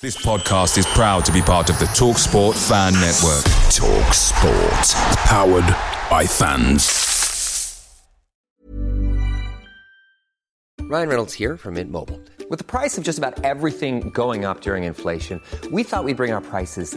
This podcast is proud to be part of the Talk Sport Fan Network. Talk Sport. Powered by fans. Ryan Reynolds here from Mint Mobile. With the price of just about everything going up during inflation, we thought we'd bring our prices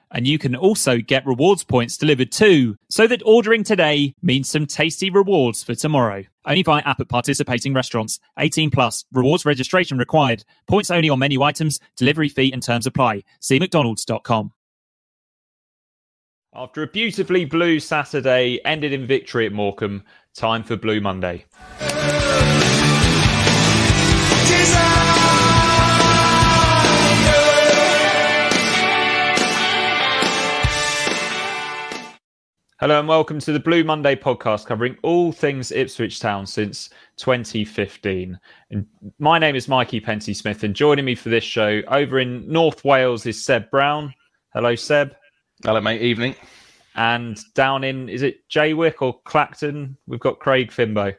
and you can also get rewards points delivered too, so that ordering today means some tasty rewards for tomorrow. Only via app at participating restaurants. 18 plus. Rewards registration required. Points only on menu items. Delivery fee and terms apply. See mcdonalds.com. After a beautifully blue Saturday ended in victory at Morecambe, time for Blue Monday. Hello and welcome to the Blue Monday podcast covering all things Ipswich Town since 2015. And my name is Mikey Pensy Smith, and joining me for this show over in North Wales is Seb Brown. Hello, Seb. Hello, mate. Evening. And down in, is it Jaywick or Clacton? We've got Craig Fimbo.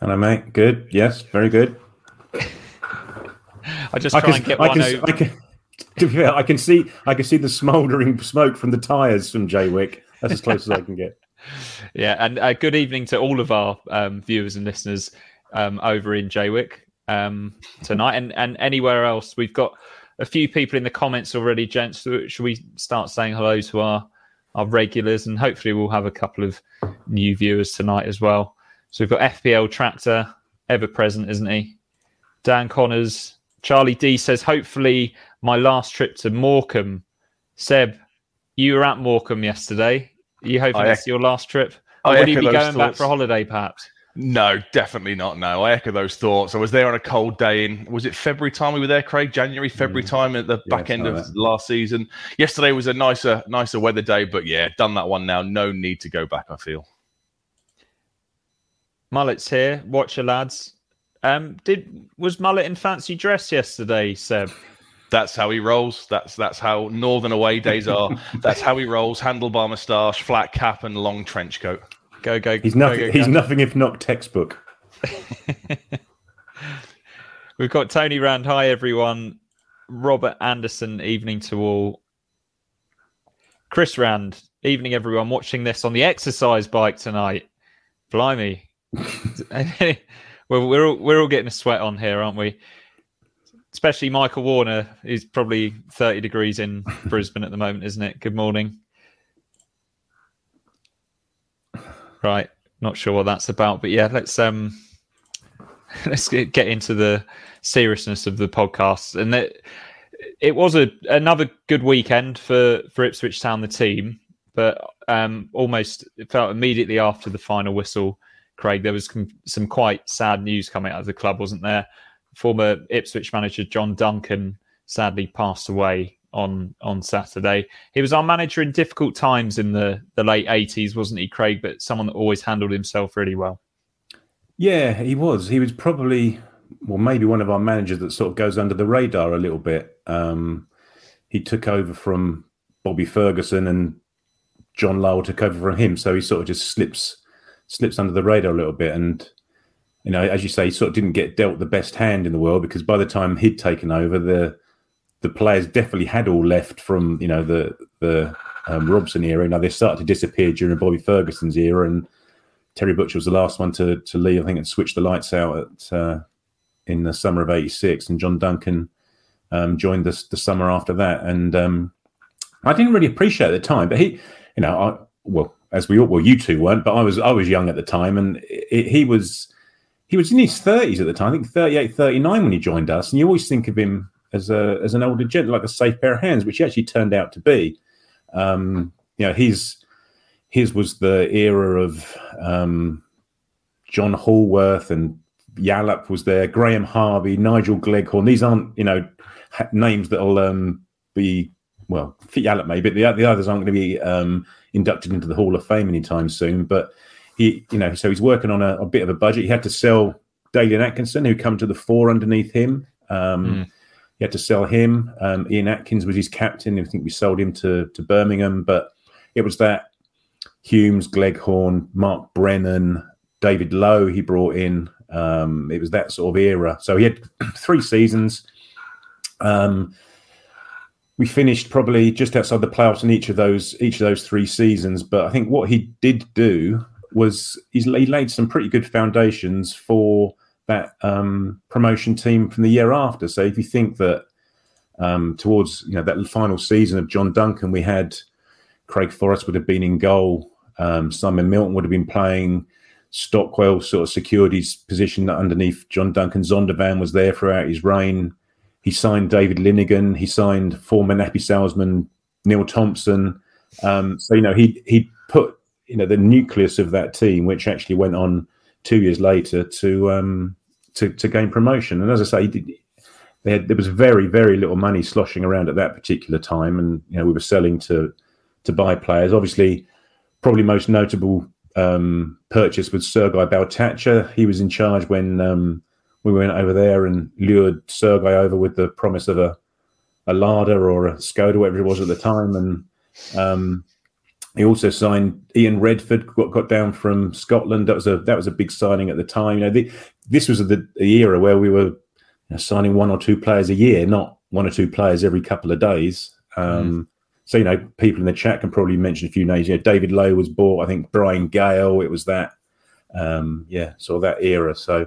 Hello, mate. Good. Yes, very good. I just try and get I one can, over. I can, to be fair, I can see I can see the smouldering smoke from the tyres from Jaywick. That's as close as I can get. Yeah, and uh, good evening to all of our um, viewers and listeners um, over in Jaywick um, tonight and, and anywhere else. We've got a few people in the comments already, gents. Should we start saying hello to our, our regulars? And hopefully, we'll have a couple of new viewers tonight as well. So we've got FPL Tractor, ever present, isn't he? Dan Connors, Charlie D says, hopefully, my last trip to Morecambe. Seb, you were at Morecambe yesterday. Are you hoping I that's ec- your last trip? I Or would you be those going back for a holiday, perhaps? No, definitely not. No, I echo those thoughts. I was there on a cold day in was it February time we were there, Craig? January, February time at the Yeah, back end of that. last season. Yesterday was a nicer, nicer weather day, but yeah, done that one now. No need to go back. I feel. Mullet's here. Watch your lads. Um, did was Mullet in fancy dress yesterday, Seb? That's how he rolls. That's that's how northern away days are. that's how he rolls. Handlebar moustache, flat cap, and long trench coat. Go go. He's go, nothing. go, He's go. nothing if not textbook. We've got Tony Rand. Hi everyone. Robert Anderson. Evening to all. Chris Rand. Evening everyone. Watching this on the exercise bike tonight. Blimey. well, we're all, we're all getting a sweat on here, aren't we? Especially Michael Warner, who's probably 30 degrees in Brisbane at the moment, isn't it? Good morning. Right, not sure what that's about, but yeah, let's um, let's get into the seriousness of the podcast. And that it was a another good weekend for for Ipswich Town, the team, but um, almost it felt immediately after the final whistle, Craig, there was com- some quite sad news coming out of the club, wasn't there? Former Ipswich manager John Duncan sadly passed away on on Saturday. He was our manager in difficult times in the the late eighties, wasn't he, Craig? But someone that always handled himself really well. Yeah, he was. He was probably, well, maybe one of our managers that sort of goes under the radar a little bit. Um, he took over from Bobby Ferguson, and John Lyall took over from him. So he sort of just slips slips under the radar a little bit. And you know, as you say, sort of didn't get dealt the best hand in the world because by the time he'd taken over, the the players definitely had all left from you know the the um, Robson era. Now they started to disappear during Bobby Ferguson's era, and Terry Butcher was the last one to to leave. I think and switch the lights out at uh, in the summer of '86, and John Duncan um, joined us the summer after that. And um, I didn't really appreciate it at the time, but he, you know, I well as we all well you two weren't, but I was I was young at the time, and it, he was he was in his 30s at the time, I think 38, 39 when he joined us, and you always think of him as a as an older gent, like a safe pair of hands, which he actually turned out to be. Um, you know, his his was the era of um, John Hallworth and Yallop was there, Graham Harvey, Nigel Gleghorn. These aren't you know names that'll um, be well, Yallop maybe, but the, the others aren't going to be um, inducted into the Hall of Fame anytime soon. But he, you know, so he's working on a, a bit of a budget. He had to sell Dalian Atkinson, who come to the fore underneath him. Um, mm. He had to sell him. Um, Ian Atkins was his captain. I think we sold him to to Birmingham, but it was that Humes, Gleghorn, Mark Brennan, David Lowe he brought in. Um, it was that sort of era. So he had three seasons. Um, we finished probably just outside the playoffs in each of those each of those three seasons. But I think what he did do was he laid some pretty good foundations for that um, promotion team from the year after. So if you think that um, towards you know that final season of John Duncan, we had Craig Forrest would have been in goal, um, Simon Milton would have been playing. Stockwell sort of secured his position underneath John Duncan. Zondervan was there throughout his reign. He signed David Linighan. He signed former nappy salesman Neil Thompson. Um, so you know he he put you know the nucleus of that team, which actually went on two years later to um, to, to gain promotion. And as I say, did, had, there was very very little money sloshing around at that particular time, and you know we were selling to to buy players. Obviously, probably most notable um, purchase was Sergei Baltacha. He was in charge when um, we went over there and lured Sergei over with the promise of a a Lada or a Skoda, whatever it was at the time, and um, he also signed Ian Redford, got, got down from Scotland. That was a that was a big signing at the time. You know, the, this was the, the, era where we were you know, signing one or two players a year, not one or two players every couple of days. Um, mm. So you know, people in the chat can probably mention a few names. You know, David Lowe was bought. I think Brian Gayle. It was that. Um, yeah, sort of that era. So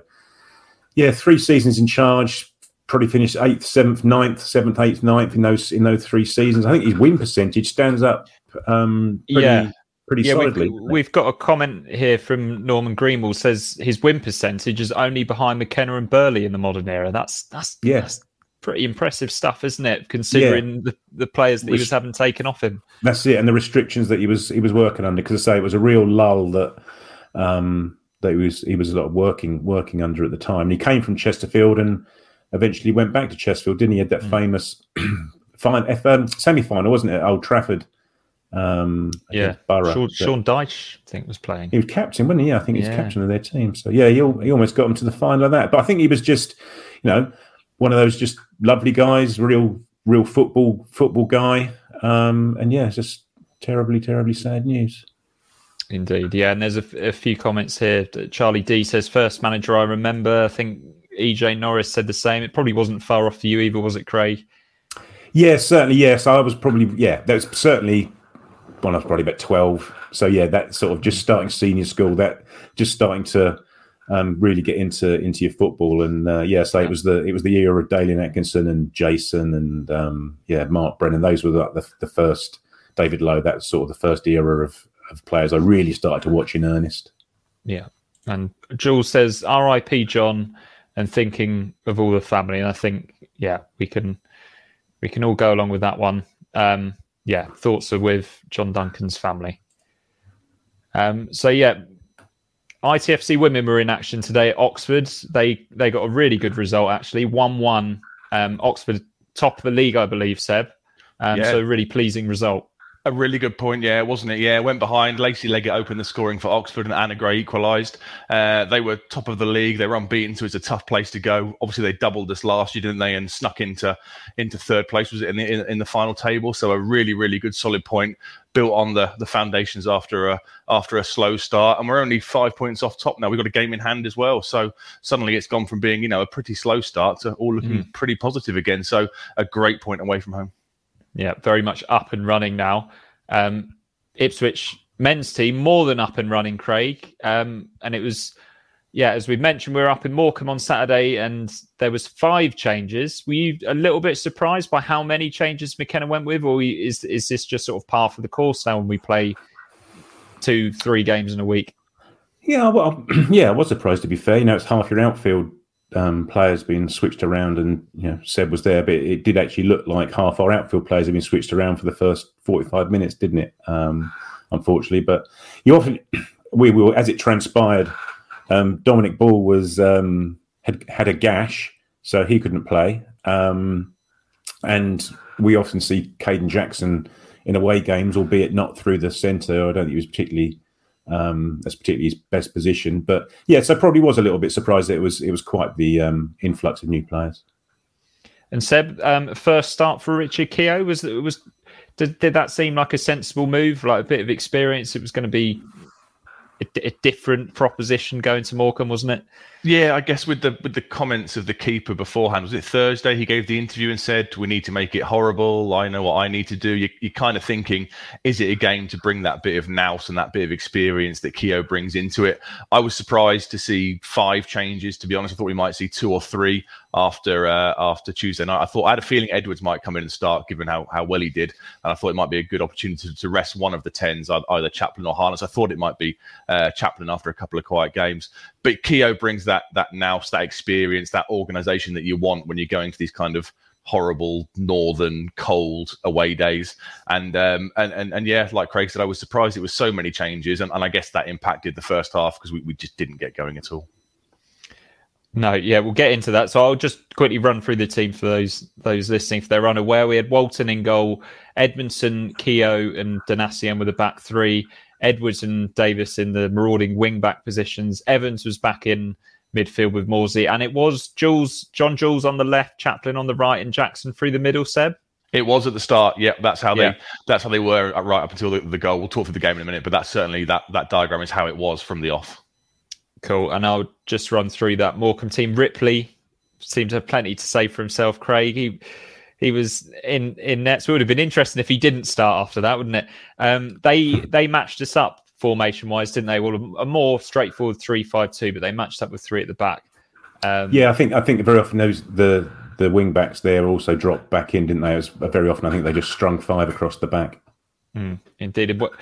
yeah, three seasons in charge. Probably finished eighth, seventh, ninth, seventh, eighth, ninth in those in those three seasons. I think his win percentage stands up. Um, pretty, yeah, pretty yeah, solidly. We've, we've, got a comment here from Norman Greenwald says his win percentage is only behind McKenna and Burley in the modern era. That's that's yeah. That's pretty impressive stuff, isn't it? Considering yeah. the, the players that he was having taken off him. That's it, and the restrictions that he was he was working under. Because I say it was a real lull that um, that he was he was a lot of working working under at the time. And he came from Chesterfield and eventually went back to Chesterfield, didn't he? he had that mm. famous fine um, semi final, wasn't it? At Old Trafford. Um, yeah, Borough. Sean, Sean Dyche, I think, was playing. He was captain, wasn't he? Yeah, I think he was yeah. captain of their team. So yeah, he, he almost got them to the final of that. But I think he was just, you know, one of those just lovely guys, real, real football football guy. Um, and yeah, just terribly, terribly sad news. Indeed, yeah. And there's a, a, few comments here. Charlie D says, first manager I remember. I think EJ Norris said the same. It probably wasn't far off for you either, was it, Craig? Yeah, certainly. Yes, I was probably. Yeah, that was certainly. When I was probably about twelve. So yeah, that sort of just starting senior school. That just starting to um, really get into into your football. And uh, yeah, so it was the it was the year of Dalian Atkinson and Jason and um, yeah, Mark Brennan. Those were the, the, the first. David Lowe. That's sort of the first era of of players I really started to watch in earnest. Yeah. And Jules says, RIP John, and thinking of all the family. And I think, yeah, we can we can all go along with that one. Um, yeah, thoughts are with John Duncan's family. Um, so yeah, ITFC women were in action today at Oxford. They they got a really good result actually, one one. Um, Oxford top of the league, I believe, Seb. Um, yeah. So really pleasing result. A really good point, yeah, wasn't it? Yeah, went behind. Lacey Leggett opened the scoring for Oxford, and Anna Gray equalised. Uh, they were top of the league. They were unbeaten, so it's a tough place to go. Obviously, they doubled us last year, didn't they? And snuck into into third place. Was it in the in, in the final table? So a really, really good, solid point built on the the foundations after a after a slow start. And we're only five points off top now. We've got a game in hand as well. So suddenly it's gone from being you know a pretty slow start to all looking mm. pretty positive again. So a great point away from home. Yeah, very much up and running now. Um, Ipswich men's team more than up and running, Craig. Um, and it was, yeah, as we mentioned, we were up in Morecambe on Saturday, and there was five changes. Were you a little bit surprised by how many changes McKenna went with, or is is this just sort of par for the course now when we play two, three games in a week? Yeah, well, yeah, I was surprised to be fair. You know, it's half your outfield um, players being switched around, and you know Seb was there, but it did actually look like half our outfield players had been switched around for the first forty-five minutes, didn't it? Um, unfortunately, but you often we will, as it transpired, um, Dominic Ball was um, had had a gash, so he couldn't play, um, and we often see Kayden Jackson in away games, albeit not through the centre. I don't think he was particularly um, that's particularly his best position. But yeah, so probably was a little bit surprised that it was it was quite the um, influx of new players. And Seb, um, first start for Richard Keogh was was did, did that seem like a sensible move? Like a bit of experience, it was going to be a, a different proposition going to Morecambe, wasn't it? Yeah, I guess with the with the comments of the keeper beforehand, was it Thursday? He gave the interview and said, "We need to make it horrible. I know what I need to do." You, are kind of thinking, is it a game to bring that bit of nous and that bit of experience that Keogh brings into it? I was surprised to see five changes. To be honest, I thought we might see two or three after uh, after Tuesday night. I thought I had a feeling Edwards might come in and start, given how, how well he did, and I thought it might be a good opportunity to, to rest one of the tens, either Chaplin or Harness. I thought it might be uh, Chaplin after a couple of quiet games, but Keogh brings that that that nous, that experience, that organisation that you want when you're going to these kind of horrible northern cold away days and um and and, and yeah like craig said i was surprised it was so many changes and, and i guess that impacted the first half because we, we just didn't get going at all no, yeah, we'll get into that. So I'll just quickly run through the team for those those listening if they're unaware. We had Walton in goal, Edmundson, Keogh, and Donacien with the back three. Edwards and Davis in the marauding wing back positions. Evans was back in midfield with Morsy, and it was Jules, John Jules on the left, Chaplin on the right, and Jackson through the middle. Seb. It was at the start. Yeah, that's how they yeah. that's how they were right up until the, the goal. We'll talk through the game in a minute, but that's certainly that that diagram is how it was from the off. Cool. And I'll just run through that Morecambe team. Ripley seemed to have plenty to say for himself. Craig, he he was in in nets. It would have been interesting if he didn't start after that, wouldn't it? Um, they they matched us up formation wise, didn't they? Well, a more straightforward three five two, but they matched up with three at the back. Um, yeah, I think I think very often those the the wing backs there also dropped back in, didn't they? Was, very often, I think they just strung five across the back. Mm, indeed, what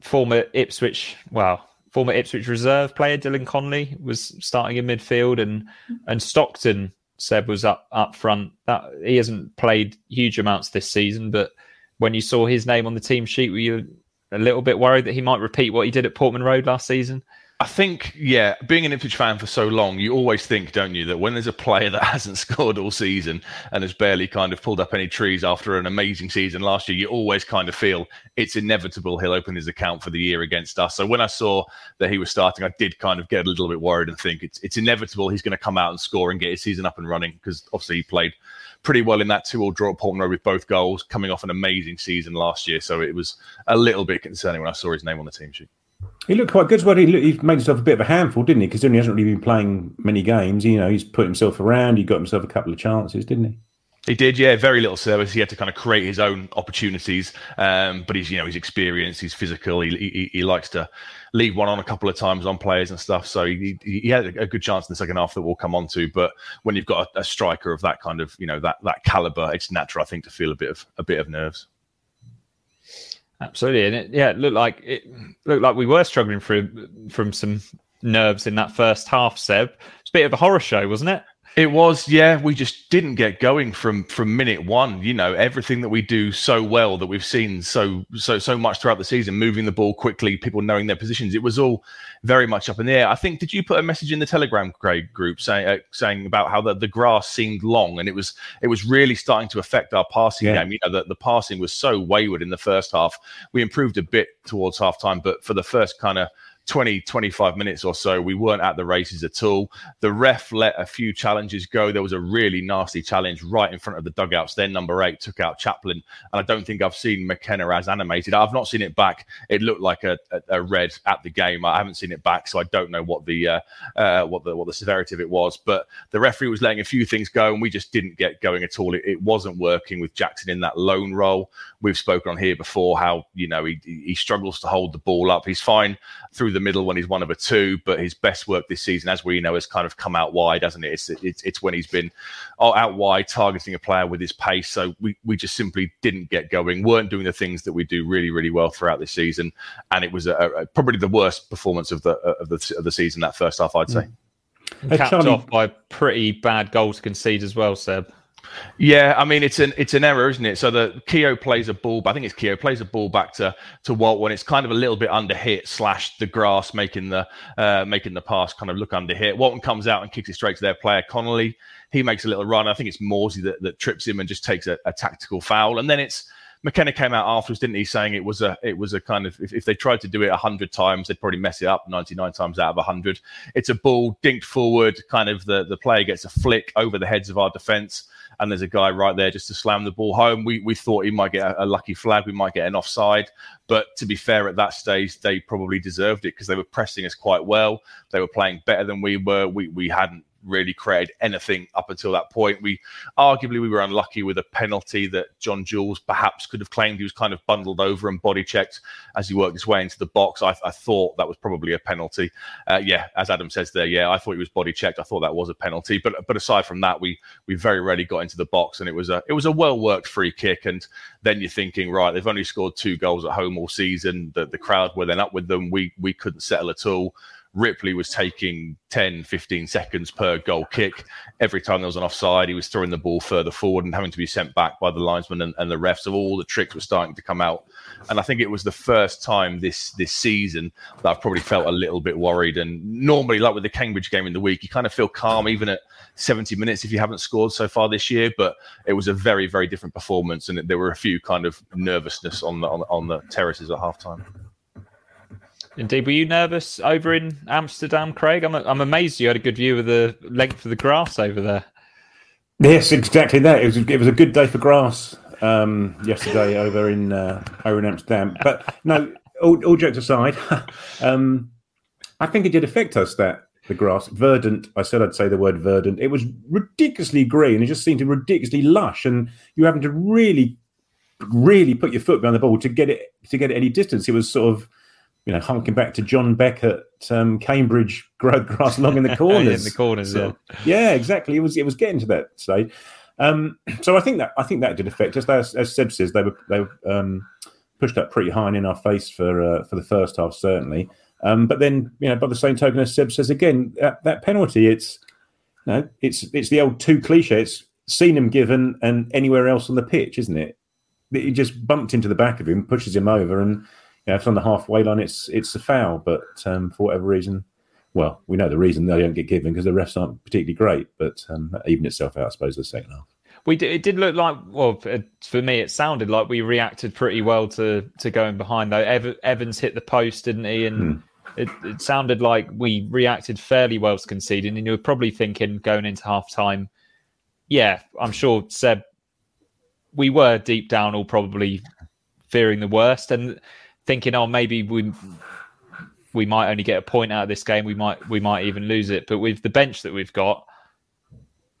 former Ipswich? Well, former Ipswich reserve player Dylan Connolly was starting in midfield, and and Stockton Seb was up up front. That he hasn't played huge amounts this season, but when you saw his name on the team sheet, were you a little bit worried that he might repeat what he did at Portman Road last season? I think, yeah, being an Ipswich fan for so long, you always think, don't you, that when there's a player that hasn't scored all season and has barely kind of pulled up any trees after an amazing season last year, you always kind of feel it's inevitable he'll open his account for the year against us. So when I saw that he was starting, I did kind of get a little bit worried and think it's it's inevitable he's going to come out and score and get his season up and running because obviously he played pretty well in that two-all draw at Portman Road with both goals, coming off an amazing season last year. So it was a little bit concerning when I saw his name on the team sheet. He looked quite good as well. He, he made himself a bit of a handful, didn't he? Because he hasn't really been playing many games. You know, he's put himself around. He got himself a couple of chances, didn't he? He did, yeah. Very little service. He had to kind of create his own opportunities. Um, but he's, you know, he's experienced. He's physical. He, he, he likes to leave one on a couple of times on players and stuff. So he, he had a good chance in the second half that we'll come on to. But when you've got a, a striker of that kind of, you know, that that caliber, it's natural, I think, to feel a bit of a bit of nerves. Absolutely, and it, yeah, it looked like it looked like we were struggling through from some nerves in that first half. Seb, it's a bit of a horror show, wasn't it? It was, yeah. We just didn't get going from from minute one. You know, everything that we do so well that we've seen so so so much throughout the season, moving the ball quickly, people knowing their positions. It was all very much up in the air. I think. Did you put a message in the Telegram Craig group saying uh, saying about how the, the grass seemed long and it was it was really starting to affect our passing yeah. game. You know, that the passing was so wayward in the first half. We improved a bit towards half time, but for the first kind of 20, 25 minutes or so, we weren't at the races at all. The ref let a few challenges go. There was a really nasty challenge right in front of the dugouts. Then number eight took out Chaplin. And I don't think I've seen McKenna as animated. I've not seen it back. It looked like a, a, a red at the game. I haven't seen it back, so I don't know what the uh, uh, what the what the severity of it was. But the referee was letting a few things go, and we just didn't get going at all. It, it wasn't working with Jackson in that lone role. We've spoken on here before how you know he he struggles to hold the ball up. He's fine through the middle when he's one of a two, but his best work this season, as we know, has kind of come out wide, hasn't it? It's it's, it's when he's been out wide targeting a player with his pace. So we, we just simply didn't get going, weren't doing the things that we do really really well throughout this season, and it was a, a, probably the worst performance of the of the of the season that first half, I'd say. Mm. And capped Charlie... off by pretty bad goal to concede as well, Seb. Yeah, I mean it's an it's an error, isn't it? So the Keogh plays a ball, but I think it's Keogh plays a ball back to to Walt when it's kind of a little bit under hit slash the grass making the uh, making the pass kind of look under hit. Walton comes out and kicks it straight to their player Connolly. He makes a little run. I think it's Morsy that, that trips him and just takes a, a tactical foul, and then it's McKenna came out afterwards, didn't he, saying it was a it was a kind of if, if they tried to do it hundred times, they'd probably mess it up ninety nine times out of hundred. It's a ball dinked forward, kind of the the player gets a flick over the heads of our defence, and there's a guy right there just to slam the ball home. We we thought he might get a, a lucky flag, we might get an offside, but to be fair, at that stage they probably deserved it because they were pressing us quite well. They were playing better than we were. We we hadn't really created anything up until that point. We arguably we were unlucky with a penalty that John Jules perhaps could have claimed he was kind of bundled over and body checked as he worked his way into the box. I, I thought that was probably a penalty. Uh, yeah, as Adam says there, yeah, I thought he was body checked. I thought that was a penalty. But but aside from that, we we very rarely got into the box, and it was a it was a well worked free kick. And then you're thinking, right, they've only scored two goals at home all season. The the crowd were then up with them. We we couldn't settle at all. Ripley was taking 10, 15 seconds per goal kick. Every time there was an offside, he was throwing the ball further forward and having to be sent back by the linesman and, and the refs. So all the tricks were starting to come out. And I think it was the first time this this season that I've probably felt a little bit worried. And normally, like with the Cambridge game in the week, you kind of feel calm even at 70 minutes if you haven't scored so far this year. But it was a very, very different performance. And there were a few kind of nervousness on the, on, on the terraces at halftime. Indeed. Were you nervous over in Amsterdam, Craig? I'm, I'm amazed you had a good view of the length of the grass over there. Yes, exactly that. It was, it was a good day for grass um, yesterday over in uh, over in Amsterdam. But no, all, all jokes aside, um, I think it did affect us that the grass verdant. I said I'd say the word verdant. It was ridiculously green. It just seemed to ridiculously lush, and you having to really, really put your foot behind the ball to get it to get it any distance. It was sort of you know, harking back to John Beck at um, Cambridge, growth grass long in the corners. in the corners, so, yeah. yeah, exactly. It was it was getting to that stage. Um, so I think that I think that did affect us. As, as Seb says, they were they were, um, pushed up pretty high and in our face for uh, for the first half, certainly. Um, but then, you know, by the same token, as Seb says again, that, that penalty, it's you know, it's it's the old two cliche. It's seen him given and anywhere else on the pitch, isn't it? He just bumped into the back of him, pushes him over, and you know, on the halfway line, it's it's a foul. But um, for whatever reason, well, we know the reason they don't get given because the refs aren't particularly great. But um, that evened itself out, I suppose, the second half. We did, it did look like well for me it sounded like we reacted pretty well to to going behind though. Ev- Evans hit the post, didn't he? And hmm. it, it sounded like we reacted fairly well to conceding. And you were probably thinking going into half time, yeah, I'm sure Seb, we were deep down all probably fearing the worst. And thinking, oh, maybe we we might only get a point out of this game. We might we might even lose it. But with the bench that we've got,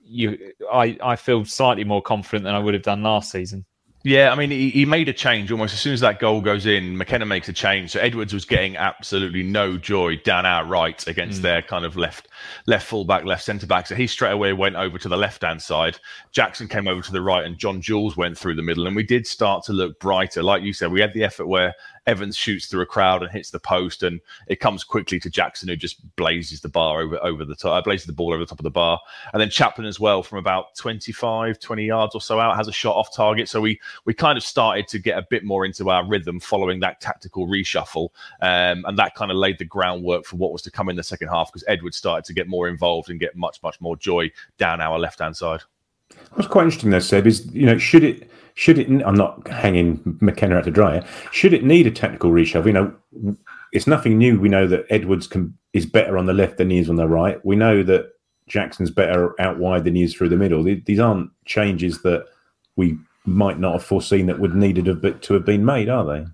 you, I I feel slightly more confident than I would have done last season. Yeah, I mean, he, he made a change almost as soon as that goal goes in. McKenna makes a change, so Edwards was getting absolutely no joy down our right against mm. their kind of left left fullback, left centre back. So he straight away went over to the left hand side. Jackson came over to the right, and John Jules went through the middle. And we did start to look brighter. Like you said, we had the effort where Evans shoots through a crowd and hits the post, and it comes quickly to Jackson, who just blazes the bar over over the top, uh, blazes the ball over the top of the bar, and then Chaplin as well from about 25, 20 yards or so out has a shot off target. So we we kind of started to get a bit more into our rhythm following that tactical reshuffle, um, and that kind of laid the groundwork for what was to come in the second half because Edward started to get more involved and get much much more joy down our left hand side. What's quite interesting there, Seb, is you know should it should it? I'm not hanging McKenna out to dry. Should it need a technical reshuffle? You know, it's nothing new. We know that Edwards can, is better on the left than he is on the right. We know that Jackson's better out wide than he is through the middle. These aren't changes that we might not have foreseen that would needed a bit to have been made, are they?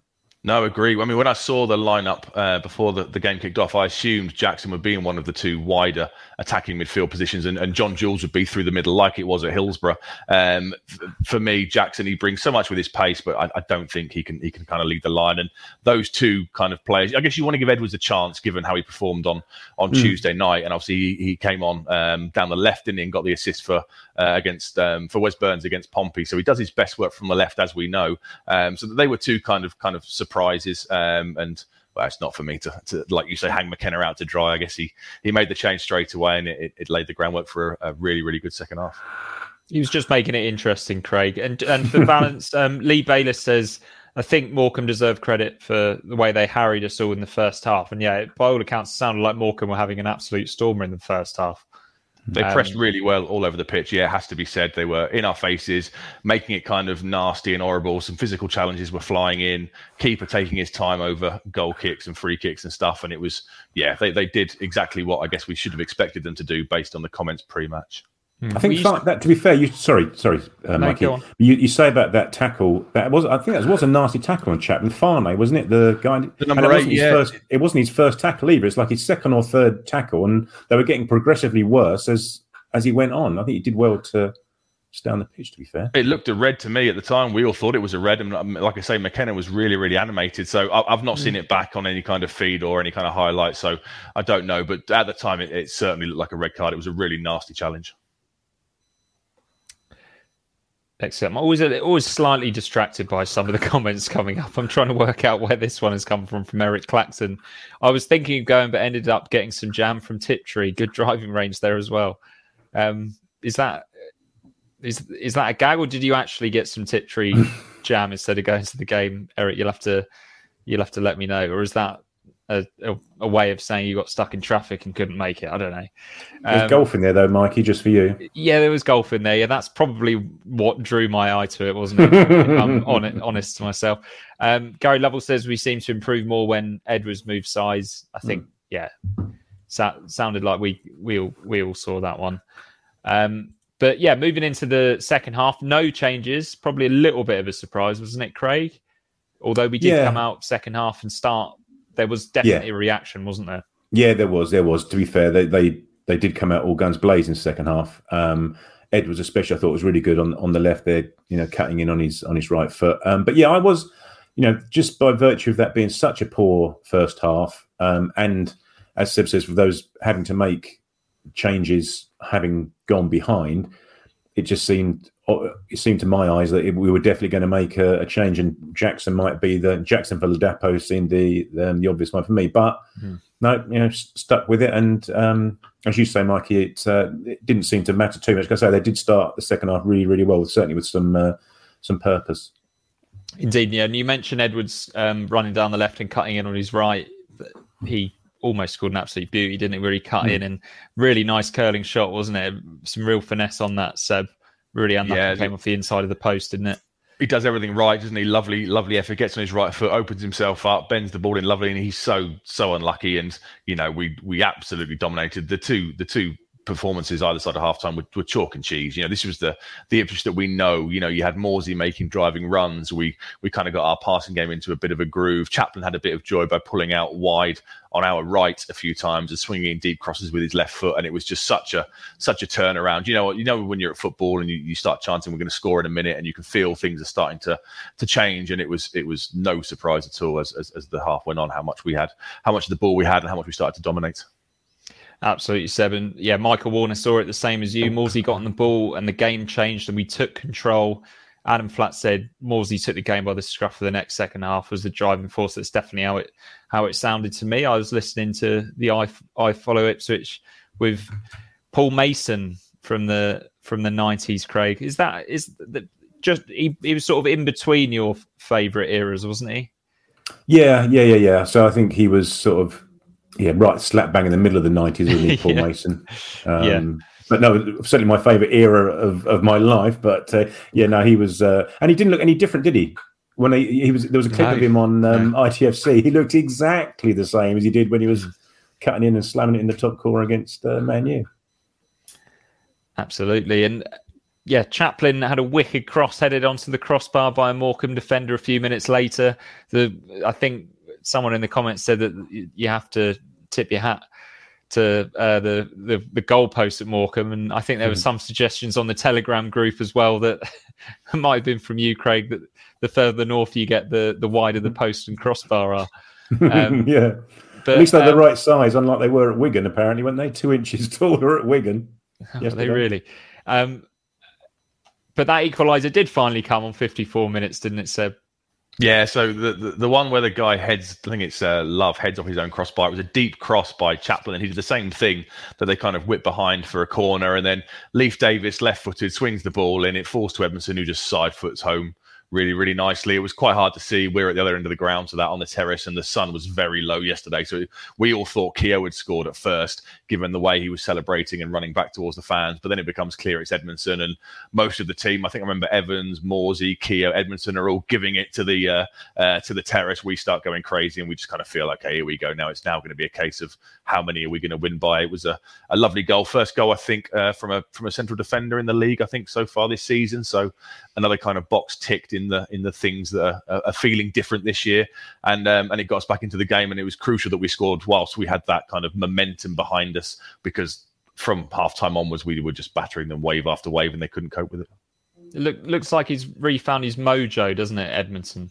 No, agree. I mean, when I saw the lineup uh, before the, the game kicked off, I assumed Jackson would be in one of the two wider attacking midfield positions, and, and John Jules would be through the middle, like it was at Hillsborough. Um, f- for me, Jackson he brings so much with his pace, but I, I, don't think he can he can kind of lead the line. And those two kind of players, I guess you want to give Edwards a chance, given how he performed on on mm. Tuesday night, and obviously he, he came on um, down the left and, and got the assist for uh, against um, for Wes Burns against Pompey. So he does his best work from the left, as we know. Um, so they were two kind of kind of surprises, um, and well, it's not for me to, to, like you say, hang McKenna out to dry. I guess he he made the change straight away, and it, it laid the groundwork for a, a really really good second half. He was just making it interesting, Craig. And and for balance, um, Lee Bayless says, I think Morecambe deserve credit for the way they harried us all in the first half. And yeah, by all accounts, it sounded like Morecambe were having an absolute stormer in the first half. They um, pressed really well all over the pitch. Yeah, it has to be said. They were in our faces, making it kind of nasty and horrible. Some physical challenges were flying in. Keeper taking his time over goal kicks and free kicks and stuff. And it was, yeah, they, they did exactly what I guess we should have expected them to do based on the comments pre match. Hmm. I think to... that. To be fair, you sorry, sorry, uh, no, You, you say about that tackle. That was, I think, that was a nasty tackle on Chapman Fané, wasn't it? The guy. The number eight. Yeah. First, it wasn't his first tackle either. It's like his second or third tackle, and they were getting progressively worse as as he went on. I think he did well to stay on the pitch. To be fair, it looked a red to me at the time. We all thought it was a red, and um, like I say, McKenna was really, really animated. So I've not seen hmm. it back on any kind of feed or any kind of highlight. So I don't know, but at the time, it, it certainly looked like a red card. It was a really nasty challenge. Excellent. I'm always always slightly distracted by some of the comments coming up. I'm trying to work out where this one has come from from Eric Claxton. I was thinking of going, but ended up getting some jam from Tiptree. Good driving range there as well. Um, is that is is that a gag, or did you actually get some Tiptree jam instead of going to the game, Eric? You'll have to you'll have to let me know, or is that a, a, a, way of saying you got stuck in traffic and couldn't make it. I don't know. There's um, golf in there though, Mikey, just for you. Yeah, there was golf in there. Yeah, that's probably what drew my eye to it, wasn't it? I'm on honest to myself. Um, Gary Lovell says we seem to improve more when Edwards moved size. I think, mm. yeah, so, sounded like we we all, we all saw that one. Um, but yeah, moving into the second half, no changes. Probably a little bit of a surprise, wasn't it, Craig? Although we did yeah. come out second half and start there was definitely yeah. a reaction, wasn't there? Yeah, there was. There was. To be fair, they they they did come out all guns blazing second half. Um, Edwards, especially, I thought was really good on on the left there. You know, cutting in on his on his right foot. Um, but yeah, I was, you know, just by virtue of that being such a poor first half, um, and as Seb says, for those having to make changes, having gone behind, it just seemed it seemed to my eyes that we were definitely going to make a, a, change, and Jackson might be the Jackson for Ladapo seemed the um, the obvious one for me. But mm. no, you know, stuck with it, and um, as you say, Mikey, it, uh, it didn't seem to matter too much. Like I say they did start the second half really, really well, certainly with some uh, some purpose. Indeed, yeah. And you mentioned Edwards um, running down the left and cutting in on his right. He almost scored an absolute beauty, didn't he? Where he cut mm. in and really nice curling shot, wasn't it? Some real finesse on that, Seb. Really unlucky. Yeah, came off the inside of the post, didn't it? He does everything right, doesn't he? Lovely, lovely effort. Gets on his right foot, opens himself up, bends the ball in lovely, and he's so so unlucky. And you know, we we absolutely dominated the two the two performances either side of halftime were, were chalk and cheese. You know, this was the the Ipswich that we know. You know, you had Morsy making driving runs. We we kind of got our passing game into a bit of a groove. Chaplin had a bit of joy by pulling out wide on our right a few times and swinging in deep crosses with his left foot, and it was just such a such a turnaround. You know, you know when you're at football and you, you start chanting, "We're going to score in a minute," and you can feel things are starting to to change, and it was it was no surprise at all as, as, as the half went on how much we had, how much of the ball we had, and how much we started to dominate. Absolutely, seven. Yeah, Michael Warner saw it the same as you. Morsy got on the ball and the game changed and we took control. Adam Flatt said Morsy took the game by the scruff of the next second half was the driving force. That's definitely how it how it sounded to me. I was listening to the I, I follow Ipswich with Paul Mason from the from the nineties. Craig, is that is that just he, he was sort of in between your favourite eras, wasn't he? Yeah, yeah, yeah, yeah. So I think he was sort of yeah, right slap bang in the middle of the nineties, wasn't he, Paul yeah. Mason? Um, yeah. But no, certainly my favourite era of, of my life. But uh, yeah, no, he was, uh, and he didn't look any different, did he? When he, he was, there was a clip no, of him on um, no. ITFC. He looked exactly the same as he did when he was cutting in and slamming it in the top corner against uh, Man U. Absolutely, and yeah, Chaplin had a wicked cross headed onto the crossbar by a Morecambe defender a few minutes later. The I think someone in the comments said that you have to tip your hat to uh, the, the the goalpost at Morecambe, and I think there were hmm. some suggestions on the Telegram group as well that might have been from you, Craig. That the further north you get, the the wider the post and crossbar are. Um, yeah, but, at least they're um, the right size, unlike they were at Wigan. Apparently, weren't they two inches taller at Wigan? Oh, they really. Um, but that equaliser did finally come on 54 minutes, didn't it, Seb? Yeah, so the, the, the one where the guy heads, I think it's uh, Love heads off his own crossbar. It was a deep cross by Chaplin, and he did the same thing that they kind of whip behind for a corner, and then Leif Davis left-footed swings the ball in. It falls to Edmundson, who just side foots home really, really nicely. It was quite hard to see. We're at the other end of the ground, so that on the terrace, and the sun was very low yesterday. So we all thought Keogh had scored at first, given the way he was celebrating and running back towards the fans. But then it becomes clear it's Edmundson, and most of the team. I think I remember Evans, Morsy, Keogh, Edmundson are all giving it to the uh, uh, to the terrace. We start going crazy, and we just kind of feel like, okay, here we go. Now it's now going to be a case of how many are we going to win by? It was a, a lovely goal, first goal I think uh, from a from a central defender in the league. I think so far this season. So another kind of box ticked in the in the things that are, are feeling different this year, and um, and it got us back into the game, and it was crucial that we scored whilst we had that kind of momentum behind us because from half time onwards we were just battering them wave after wave, and they couldn't cope with it. It look, looks like he's refound his mojo, doesn't it, Edmundson?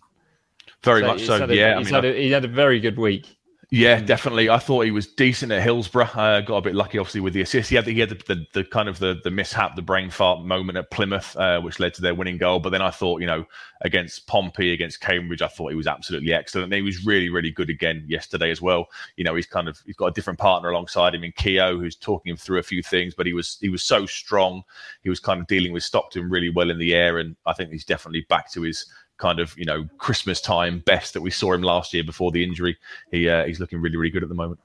Very so much so. Yeah, I mean, had a, he had a very good week. Yeah, definitely. I thought he was decent at Hillsborough. Uh, got a bit lucky, obviously, with the assist. He had the, he had the, the, the kind of the, the mishap, the brain fart moment at Plymouth, uh, which led to their winning goal. But then I thought, you know, against Pompey, against Cambridge, I thought he was absolutely excellent. And he was really, really good again yesterday as well. You know, he's kind of he's got a different partner alongside him in Keogh, who's talking him through a few things. But he was he was so strong. He was kind of dealing with Stockton really well in the air, and I think he's definitely back to his kind of you know Christmas time best that we saw him last year before the injury. He uh, he's looking really really good at the moment.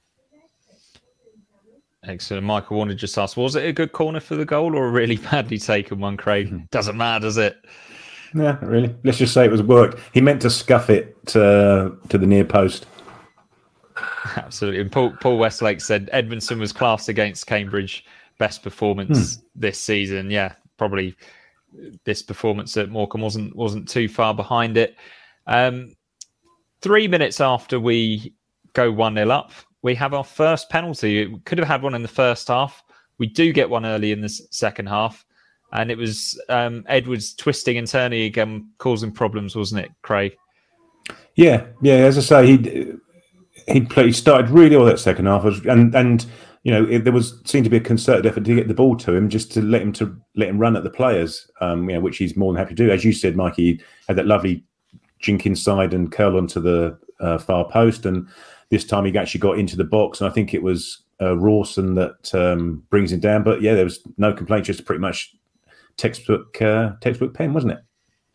Excellent. Michael Warner just asked, was it a good corner for the goal or a really badly taken one, Craig? Mm-hmm. Doesn't matter, does it? Yeah, really. Let's just say it was work. He meant to scuff it to, to the near post. Absolutely. And Paul, Paul Westlake said Edmundson was classed against Cambridge. Best performance hmm. this season. Yeah, probably this performance at Morecambe wasn't wasn't too far behind it. Um, three minutes after we go one 0 up, we have our first penalty. We could have had one in the first half. We do get one early in the second half, and it was um, Edwards twisting and turning again, causing problems, wasn't it, Craig? Yeah, yeah. As I say, he he started really well that second half, and and you know, it, there was seemed to be a concerted effort to get the ball to him, just to let him to let him run at the players, um, you know, which he's more than happy to do. As you said, Mikey he had that lovely jink inside and curl onto the uh, far post, and this time he actually got into the box, and I think it was uh, Rawson that um, brings him down. But yeah, there was no complaint, just pretty much textbook uh, textbook pen, wasn't it?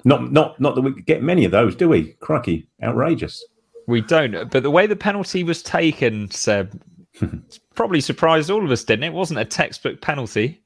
Not not not that we get many of those, do we? Crikey, outrageous. We don't. But the way the penalty was taken, Seb, probably surprised all of us, didn't it? it? wasn't a textbook penalty.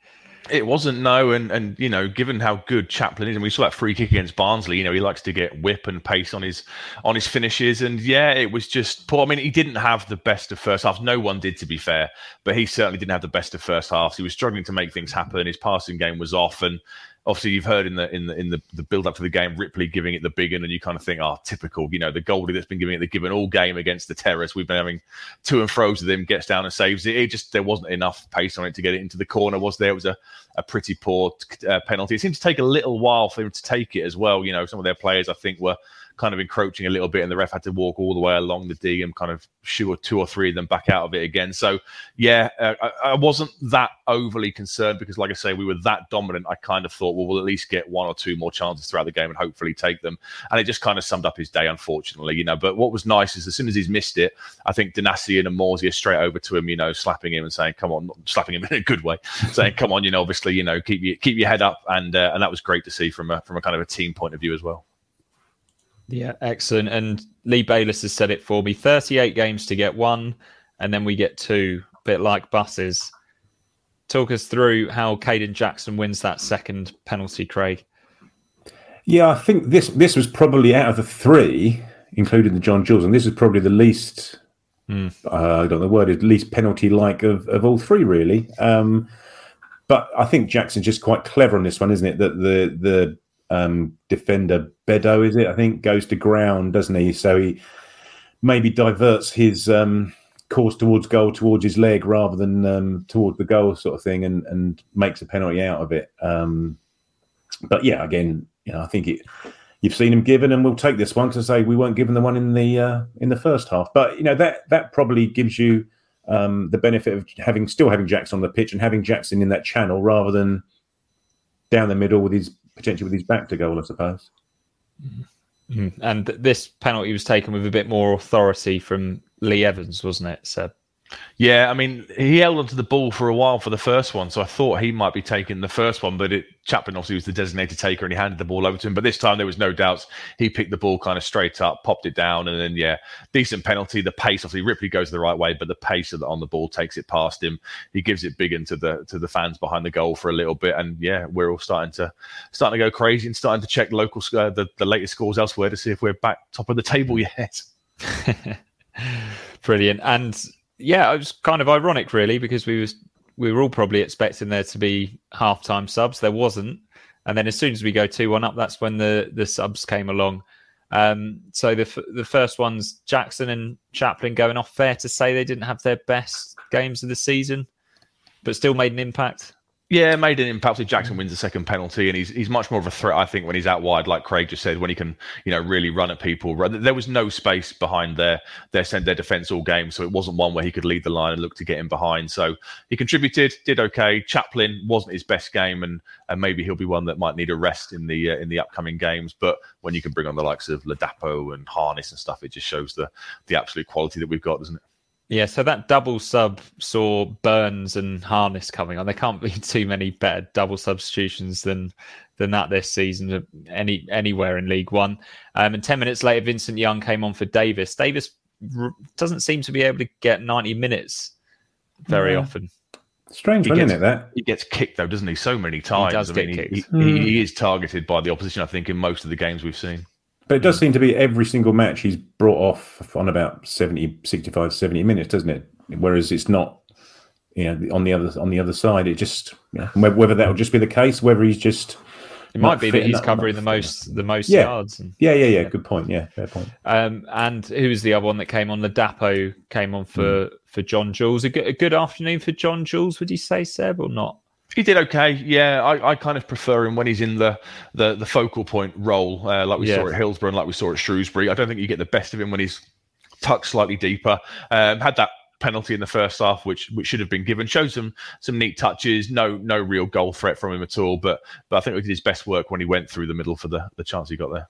It wasn't no, and and you know, given how good Chaplin is, and we saw that free kick against Barnsley. You know, he likes to get whip and pace on his on his finishes, and yeah, it was just poor. I mean, he didn't have the best of first halves. No one did, to be fair, but he certainly didn't have the best of first halves. He was struggling to make things happen. His passing game was off, and obviously you've heard in the in the in the, the build up to the game Ripley giving it the big one and you kind of think oh typical you know the goalie that's been giving it the given all game against the terrace we've been having to and fro's with him gets down and saves it. It just there wasn't enough pace on it to get it into the corner was there? It was a, a pretty poor uh, penalty. It seemed to take a little while for him to take it as well you know. Some of their players I think were kind of encroaching a little bit, and the ref had to walk all the way along the D and kind of shoo two or three of them back out of it again. So, yeah, uh, I, I, wasn't that overly concerned because, like I say, we were that dominant. I kind of thought, well, we'll at least get one or two more chances throughout the game and hopefully take them. And it just kind of summed up his day, unfortunately, you know. But what was nice is as soon as he's missed it, I think Donacien and are straight over to him, you know, slapping him and saying, "Come on," slapping him in a good way, saying, "Come on," you know, obviously, you know, keep you keep your head up, and uh, and that was great to see from a from a kind of a team point of view as well. Yeah, excellent. And Lee Bayliss has said it for me 38 games to get one, and then we get two, a bit like buses. Talk us through how Kayden Jackson wins that second penalty, Craig. Yeah, I think this this was probably out of the three, including the John Jules, and this is probably the least. Mm. Uh, I don't know the word is least penalty like of, of all three, really. Um, but I think Jackson's just quite clever on this one, isn't it? That the the um, defender Bedeau, is it? I think goes to ground, doesn't he? So he maybe diverts his um, course towards goal, towards his leg, rather than um, towards the goal, sort of thing, and and makes a penalty out of it. Um, but yeah, again, you know, I think it. You've seen him given, and we'll take this one to say we weren't given the one in the uh, in the first half. But you know that that probably gives you um, the benefit of having still having Jackson on the pitch and having Jackson in that channel rather than down the middle with his potentially with his back to goal, I suppose. Mm. And this penalty was taken with a bit more authority from Lee Evans, wasn't it? So yeah, I mean, he held onto the ball for a while for the first one, so I thought he might be taking the first one, but it, Chaplin obviously was the designated taker and he handed the ball over to him. But this time there was no doubts. He picked the ball kind of straight up, popped it down, and then, yeah, decent penalty. The pace, obviously, Ripley goes the right way, but the pace the, on the ball takes it past him. He gives it big into the to the fans behind the goal for a little bit, and yeah, we're all starting to starting to go crazy and starting to check local uh, the, the latest scores elsewhere to see if we're back top of the table yet. Brilliant. And yeah, it was kind of ironic, really, because we was we were all probably expecting there to be halftime subs. There wasn't, and then as soon as we go two one up, that's when the the subs came along. Um, so the the first ones, Jackson and Chaplin going off. Fair to say they didn't have their best games of the season, but still made an impact. Yeah, made an impact. Jackson wins the second penalty, and he's he's much more of a threat, I think, when he's out wide, like Craig just said, when he can, you know, really run at people. There was no space behind their their their defense all game, so it wasn't one where he could lead the line and look to get in behind. So he contributed, did okay. Chaplin wasn't his best game, and and maybe he'll be one that might need a rest in the uh, in the upcoming games. But when you can bring on the likes of Ladapo and Harness and stuff, it just shows the the absolute quality that we've got, doesn't it? Yeah, so that double sub saw Burns and Harness coming on. There can't be too many better double substitutions than than that this season, any anywhere in League One. Um, and ten minutes later, Vincent Young came on for Davis. Davis r- doesn't seem to be able to get ninety minutes very yeah. often. Strange, he gets, isn't it? That he gets kicked though, doesn't he? So many times. He does I get mean, kicked. He, mm. he, he is targeted by the opposition. I think in most of the games we've seen. But it does seem to be every single match he's brought off on about 70, 65, 70 minutes, doesn't it? Whereas it's not, you know, on the other on the other side, it just you know, whether that will just be the case, whether he's just it might be that he's covering the most the most yeah. yards. And, yeah, yeah, yeah. Good point. Yeah, fair point. Um, and who was the other one that came on? Ladapo came on for mm. for John Jules. A good, a good afternoon for John Jules. Would you say, Seb, or not? He did okay. Yeah, I, I kind of prefer him when he's in the the, the focal point role, uh, like we yeah. saw at Hillsborough and like we saw at Shrewsbury. I don't think you get the best of him when he's tucked slightly deeper. Um, had that penalty in the first half, which which should have been given. Showed some some neat touches. No no real goal threat from him at all. But but I think he did his best work when he went through the middle for the the chance he got there.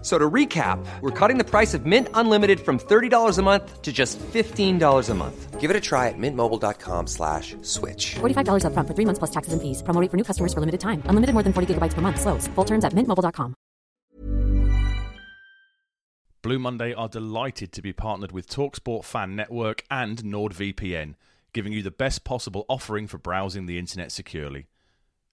So to recap, we're cutting the price of Mint Unlimited from $30 a month to just $15 a month. Give it a try at mintmobile.com slash switch. $45 up front for three months plus taxes and fees. Promo for new customers for limited time. Unlimited more than 40 gigabytes per month. Slows. Full terms at mintmobile.com. Blue Monday are delighted to be partnered with TalkSport Fan Network and NordVPN, giving you the best possible offering for browsing the internet securely.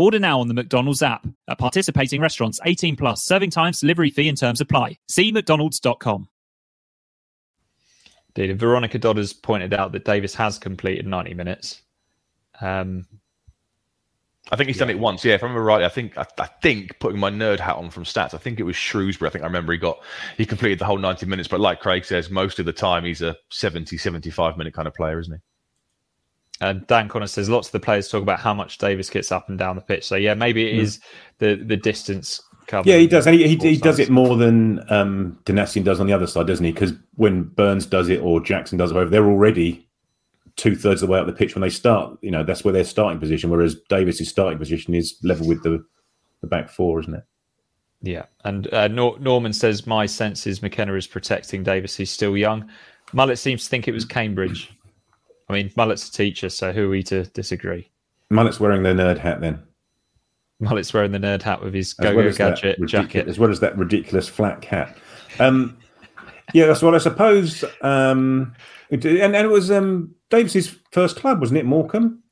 Order now on the McDonald's app. At participating restaurants, 18 plus, serving times, delivery fee and terms apply. See McDonald's.com. Indeed, Veronica Dodders pointed out that Davis has completed 90 minutes. Um, I think he's yeah. done it once. Yeah, if I remember right, I think I, I, think putting my nerd hat on from stats, I think it was Shrewsbury. I think I remember he got he completed the whole 90 minutes. But like Craig says, most of the time he's a 70, 75 minute kind of player, isn't he? And Dan Connor says lots of the players talk about how much Davis gets up and down the pitch. So yeah, maybe it mm. is the the distance cover. Yeah, he does, and he, he, he does it more than um, Donacien does on the other side, doesn't he? Because when Burns does it or Jackson does it, over, they're already two thirds of the way up the pitch when they start. You know, that's where their starting position. Whereas Davis's starting position is level with the the back four, isn't it? Yeah, and uh, Nor- Norman says my sense is McKenna is protecting Davis. He's still young. Mullet seems to think it was Cambridge. I mean, Mullet's a teacher, so who are we to disagree? Mullet's wearing the nerd hat then. Mullet's wearing the nerd hat with his go-go well gadget jacket. as well as that ridiculous flat cap. Um, yeah, that's what I suppose. Um, it- and, and it was um, Davis's first club, wasn't it? Morecambe.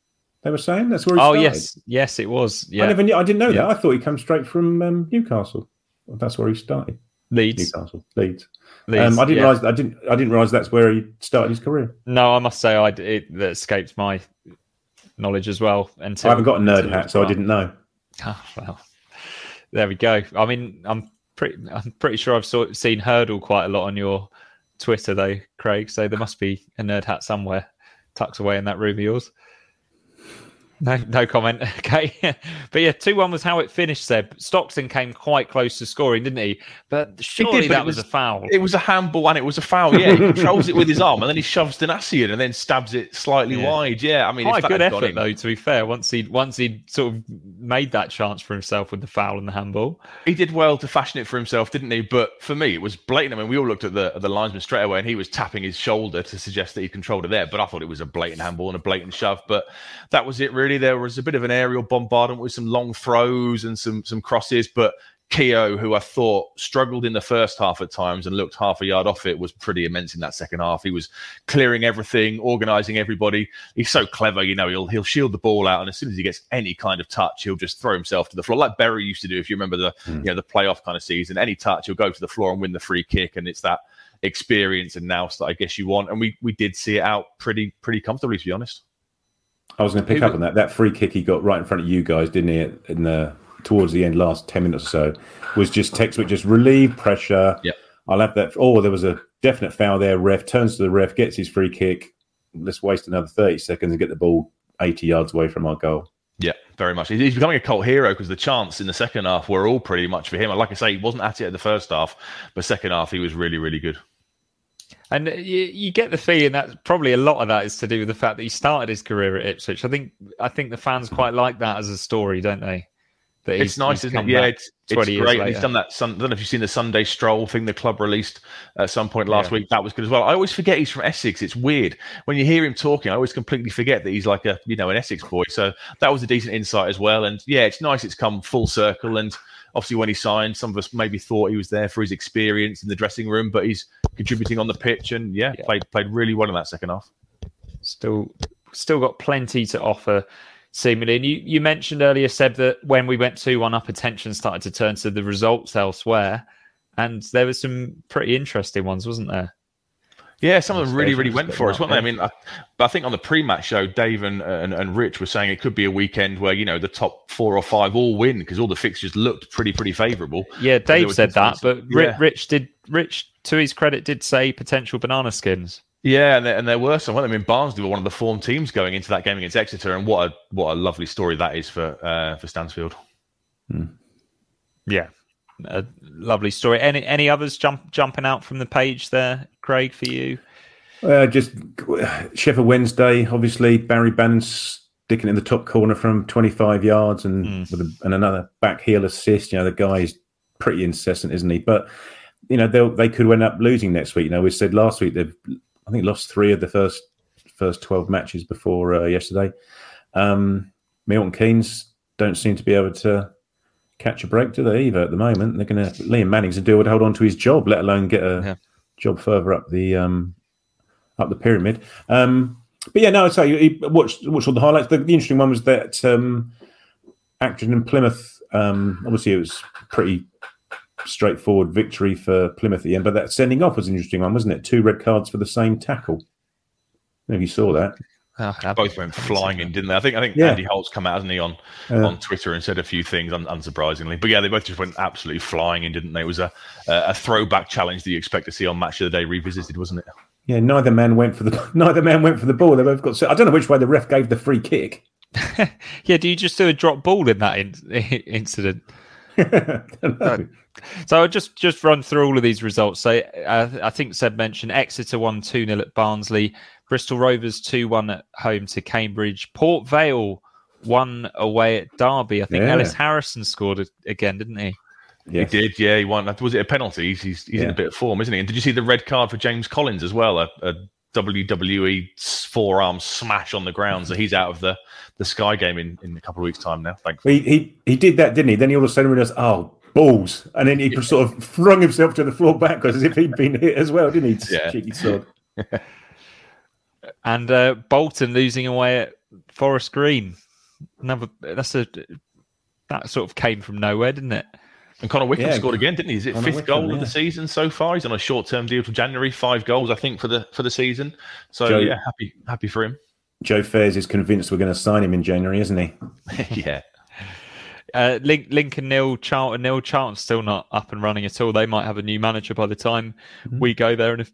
They were saying that's where he Oh started. yes, yes, it was. Yeah, I never knew. I didn't know Yeah. that. I thought he come straight from um, Newcastle. That's where he started. Leeds. Newcastle, Leeds. Leeds, um, I didn't yeah. realize. I didn't. I didn't realize that's where he started his career. No, I must say, I it that escaped my knowledge as well. Until I haven't got a nerd hat, so I didn't know. Oh, well, there we go. I mean, I'm pretty, I'm pretty sure I've saw, seen Hurdle quite a lot on your Twitter, though, Craig. So there must be a nerd hat somewhere tucked away in that room of yours. No, no comment. Okay, but yeah, two one was how it finished. Seb Stockton came quite close to scoring, didn't he? But surely did, but that was, was- a foul. It was a handball and it was a foul. Yeah, he controls it with his arm and then he shoves Donacien and then stabs it slightly Yeah. wide. Yeah, I mean, Quite if a good that had got effort, in- though. To be fair, once he once he sort of made that chance for himself with the foul and the handball. he did well to fashion it for himself, didn't he? But for me, it was blatant. I mean, we all looked at the at the linesman straight away, and he was tapping his shoulder to suggest that he controlled it there. But I thought it was a blatant handball and a blatant shove. But that was it, really. There was a bit of an aerial bombardment with some long throws and some some crosses, but. Keogh, who I thought struggled in the first half at times and looked half a yard off it, was pretty immense in that second half. He was clearing everything, organising everybody. He's so clever, you know. He'll he'll shield the ball out, and as soon as he gets any kind of touch, he'll just throw himself to the floor, like Berra used to do. If you remember the hmm. you know the playoff kind of season, any touch, he'll go to the floor and win the free kick, and it's that experience and nous that I guess you want. And we we did see it out pretty pretty comfortably, to be honest. I was going to pick up on that. That free kick he got right in front of you guys, didn't he? In the towards the end, last ten minutes or so, was just text, textbook, just relieve pressure. Yep. I'll have that. Oh, there was a definite foul there. Ref turns to the ref, gets his free kick. Let's waste another thirty seconds and get the ball eighty yards away from our goal. Yeah, very much. He's he's becoming a cult hero because the chance in the second half were all pretty much for him. Like I say, he wasn't at it at the first half, but second half he was really, really good. And you, you get the feeling that probably a lot of that is to do with the fact that he started his career at Ipswich. I think I think the fans quite like that as a story, don't they? That it's nice, isn't it? Yeah, it's, it's 20 years great. He's done that. Sun, I don't know if you've seen the Sunday Stroll thing the club released at some point last Yeah. week. That was good as well. I always forget he's from Essex. It's weird when you hear him talking. I always completely forget that he's like a you know an Essex boy. So that was a decent insight as well. And yeah, it's nice. It's come full circle. And obviously, when he signed, some of us maybe thought he was there for his experience in the dressing room, but he's contributing on the pitch. And yeah, Yeah. played played really well in that second half. still still got plenty to offer seemingly and you, you mentioned earlier seb that when we went 2-1 up attention started to turn to the results elsewhere and there were some pretty interesting ones wasn't there Yeah, some of them really, really went for us, weren't they? I mean, I, but I think on the pre-match show, Dave and, and and Rich were saying it could be a weekend where you know the top four or five all win because all the fixtures looked pretty, pretty favourable. yeah dave said that but Yeah. rich did rich to his credit did say potential banana skins Yeah, and there, and there were some. I mean, Barnsley were one of the form teams going into that game against Exeter, and what a what a lovely story that is for uh, for Stansfield. yeah a lovely story any any others jump jumping out from the page there craig for you Uh, just Sheffield Wednesday, obviously Barry Bannan sticking in the top corner from 25 yards and with a, and another back heel assist. You know, the guy is pretty incessant, isn't he? But you know, they they could end up losing next week. You know, we said last week they've I think lost three of the first first 12 matches before uh, yesterday. Um, Milton Keynes don't seem to be able to catch a break, do they? Either at the moment, they're going to Liam Manning's a deal to hold on to his job, let alone get a Yeah. job further up the um, up the pyramid. Um, but yeah, no, I'd say you watched watched all the highlights. The, the interesting one was that um, Acton and Plymouth. Um, obviously, it was pretty straightforward victory for Plymouth at the end, but that sending off was an interesting one, wasn't it? Two red cards for the same tackle. I don't know if you saw that. Oh, Both went flying in, didn't they? I think I think Yeah. Andy Holt's come out, hasn't he, on Yeah. on Twitter and said a few things, un- unsurprisingly. But yeah, they both just went absolutely flying in, didn't they? It was a a throwback challenge that you expect to see on Match of the Day revisited, wasn't it? Yeah, neither man went for the neither man went for the ball. They both got. I don't know which way the ref gave the free kick. yeah do you just do a drop ball in that in- incident So I'll just just run through all of these results. So uh, I think Seb mentioned Exeter won 2 0 at Barnsley, Bristol Rovers 2 1 at home to Cambridge, Port Vale 1 away at Derby. I think Yeah. Ellis Harrison scored a- again, didn't he? Yes. He did, yeah. He won. Was it a penalty? He's he's, he's in a bit of form, isn't he? And did you see the red card for James Collins as well? A, a WWE forearm smash on the ground, so he's out of the the Sky game in, in a couple of weeks' time now. Thankfully. He, he he did that, didn't he? Then he all of a sudden realised, oh, balls. And then he sort of flung himself to the floor backwards as if he'd been hit as well, didn't he? Yeah. Cheeky sod. And uh, Bolton losing away at Forest Green. Another that's a that sort of came from nowhere, didn't it? And Connor Wickham Yeah. scored again, didn't he? Is it Connor fifth Wickham, goal of the season so far? He's on a short term deal till January, five goals, I think, for the for the season. So Joe- yeah, happy happy for him. Joe Fairs is convinced we're going to sign him in January, isn't he? yeah. Uh, Link, Lincoln nil, Charlton nil. Charlton's still not up and running at all. They might have a new manager by the time we go there in a,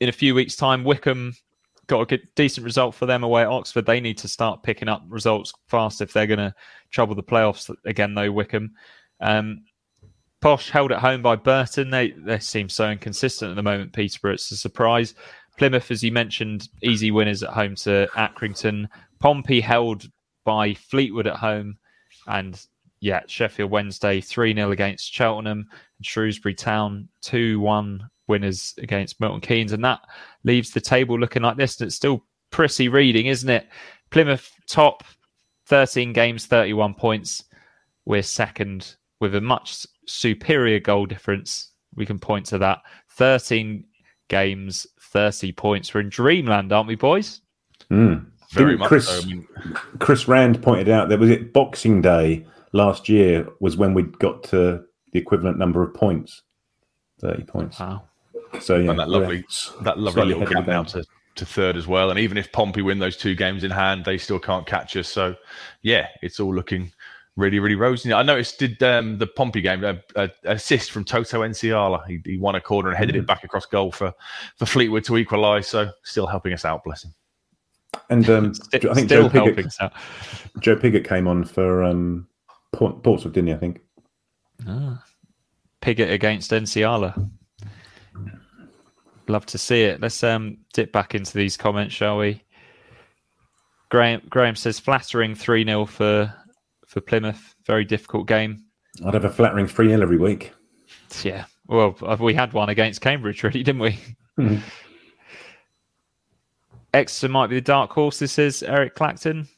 in a few weeks' time. Wickham got a good, decent result for them away at Oxford. They need to start picking up results fast if they're going to trouble the playoffs again. Though Wycombe, um, Posh held at home by Burton. They they seem so inconsistent at the moment. Peterborough, it's a surprise. Plymouth, as you mentioned, easy winners at home to Accrington. Pompey held by Fleetwood at home. And yeah, Sheffield Wednesday 3 0 against Cheltenham and Shrewsbury Town 2 1 winners against Milton Keynes. And that leaves the table looking like this. And it's still pretty reading, isn't it? Plymouth top 13 games, 31 points. We're second with a much superior goal difference. We can point to that. 13 games, 30 points. We're in dreamland, aren't we, boys? Mm. Very Didn't much Chris, so. I mean, Chris Rand pointed out that was it Boxing Day last year was when we got to the equivalent number of points, thirty points. Wow. So yeah, and that lovely that lovely little gap the now to, to third as well. And even if Pompey win those two games in hand, they still can't catch us. So yeah, it's all looking really, really rosy. I noticed did um, the Pompey game a, a, assist from Toto Nsiala. He, he won a corner and headed it back across goal for for Fleetwood to equalise. So still helping us out, bless him. And um, St- I think still Joe helping Piggott, us out. Joe Piggott came on for um, Port- Portsmouth, didn't he? I think. Piggott against Nsiala. Love to see it. Let's um, dip back into these comments, shall we? Graham Graham says flattering 3 0 for for Plymouth. Very difficult game. I'd have a flattering three 0 every week. Yeah. Well, uh, we had one against Cambridge, really, didn't we? Mhm. Exeter might be the dark horse. This is Eric Clacton.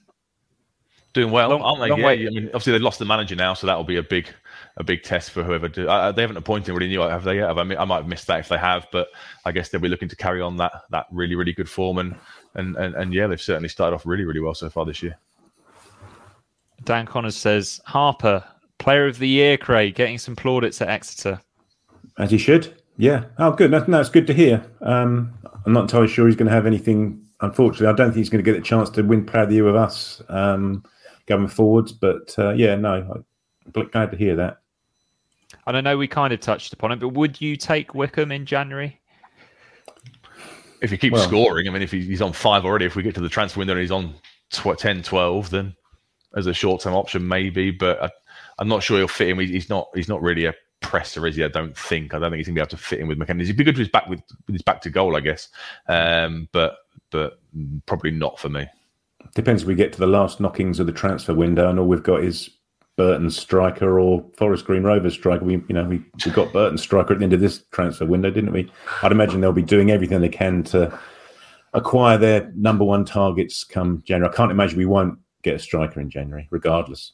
Doing well, Long- aren't they? long yeah, way. I mean, obviously they lost the manager now, so that will be a big, a big test for whoever. Do, uh, they haven't appointed anybody new, have they? Yet? Have I, mi- I might have missed that if they have, but I guess they'll be looking to carry on that that really, really good form, and and and, and yeah, they've certainly started off really, really well so far this year. Dan Connors says Harper, player of the year, Craig, getting some plaudits at Exeter. As he should. Yeah. Oh, good. No, no, it's good to hear. Um, I'm not entirely sure he's going to have anything. Unfortunately, I don't think he's going to get a chance to win Player of the Year with us um, going forwards. But uh, yeah, no, I'm glad to hear that. And I know we kind of touched upon it, but would you take Wickham in January? If he keeps Well- scoring, I mean, if he's on five already, if we get to the transfer window and he's on tw- 10, 12, then as a short term option, maybe. But I, I'm not sure he'll fit in. He's not. He's not really a presser, is he? I don't think. I don't think he's gonna be able to fit in with McKenna. He'd be good with his back with, with his back to goal, I guess. Um, but but probably not for me. Depends if we get to the last knockings of the transfer window and all we've got is Burton striker or Forest Green Rovers striker. We, you know, we, we got Burton striker at the end of this transfer window, didn't we? I'd imagine they'll be doing everything they can to acquire their number one targets come January. I can't imagine we won't get a striker in January, regardless.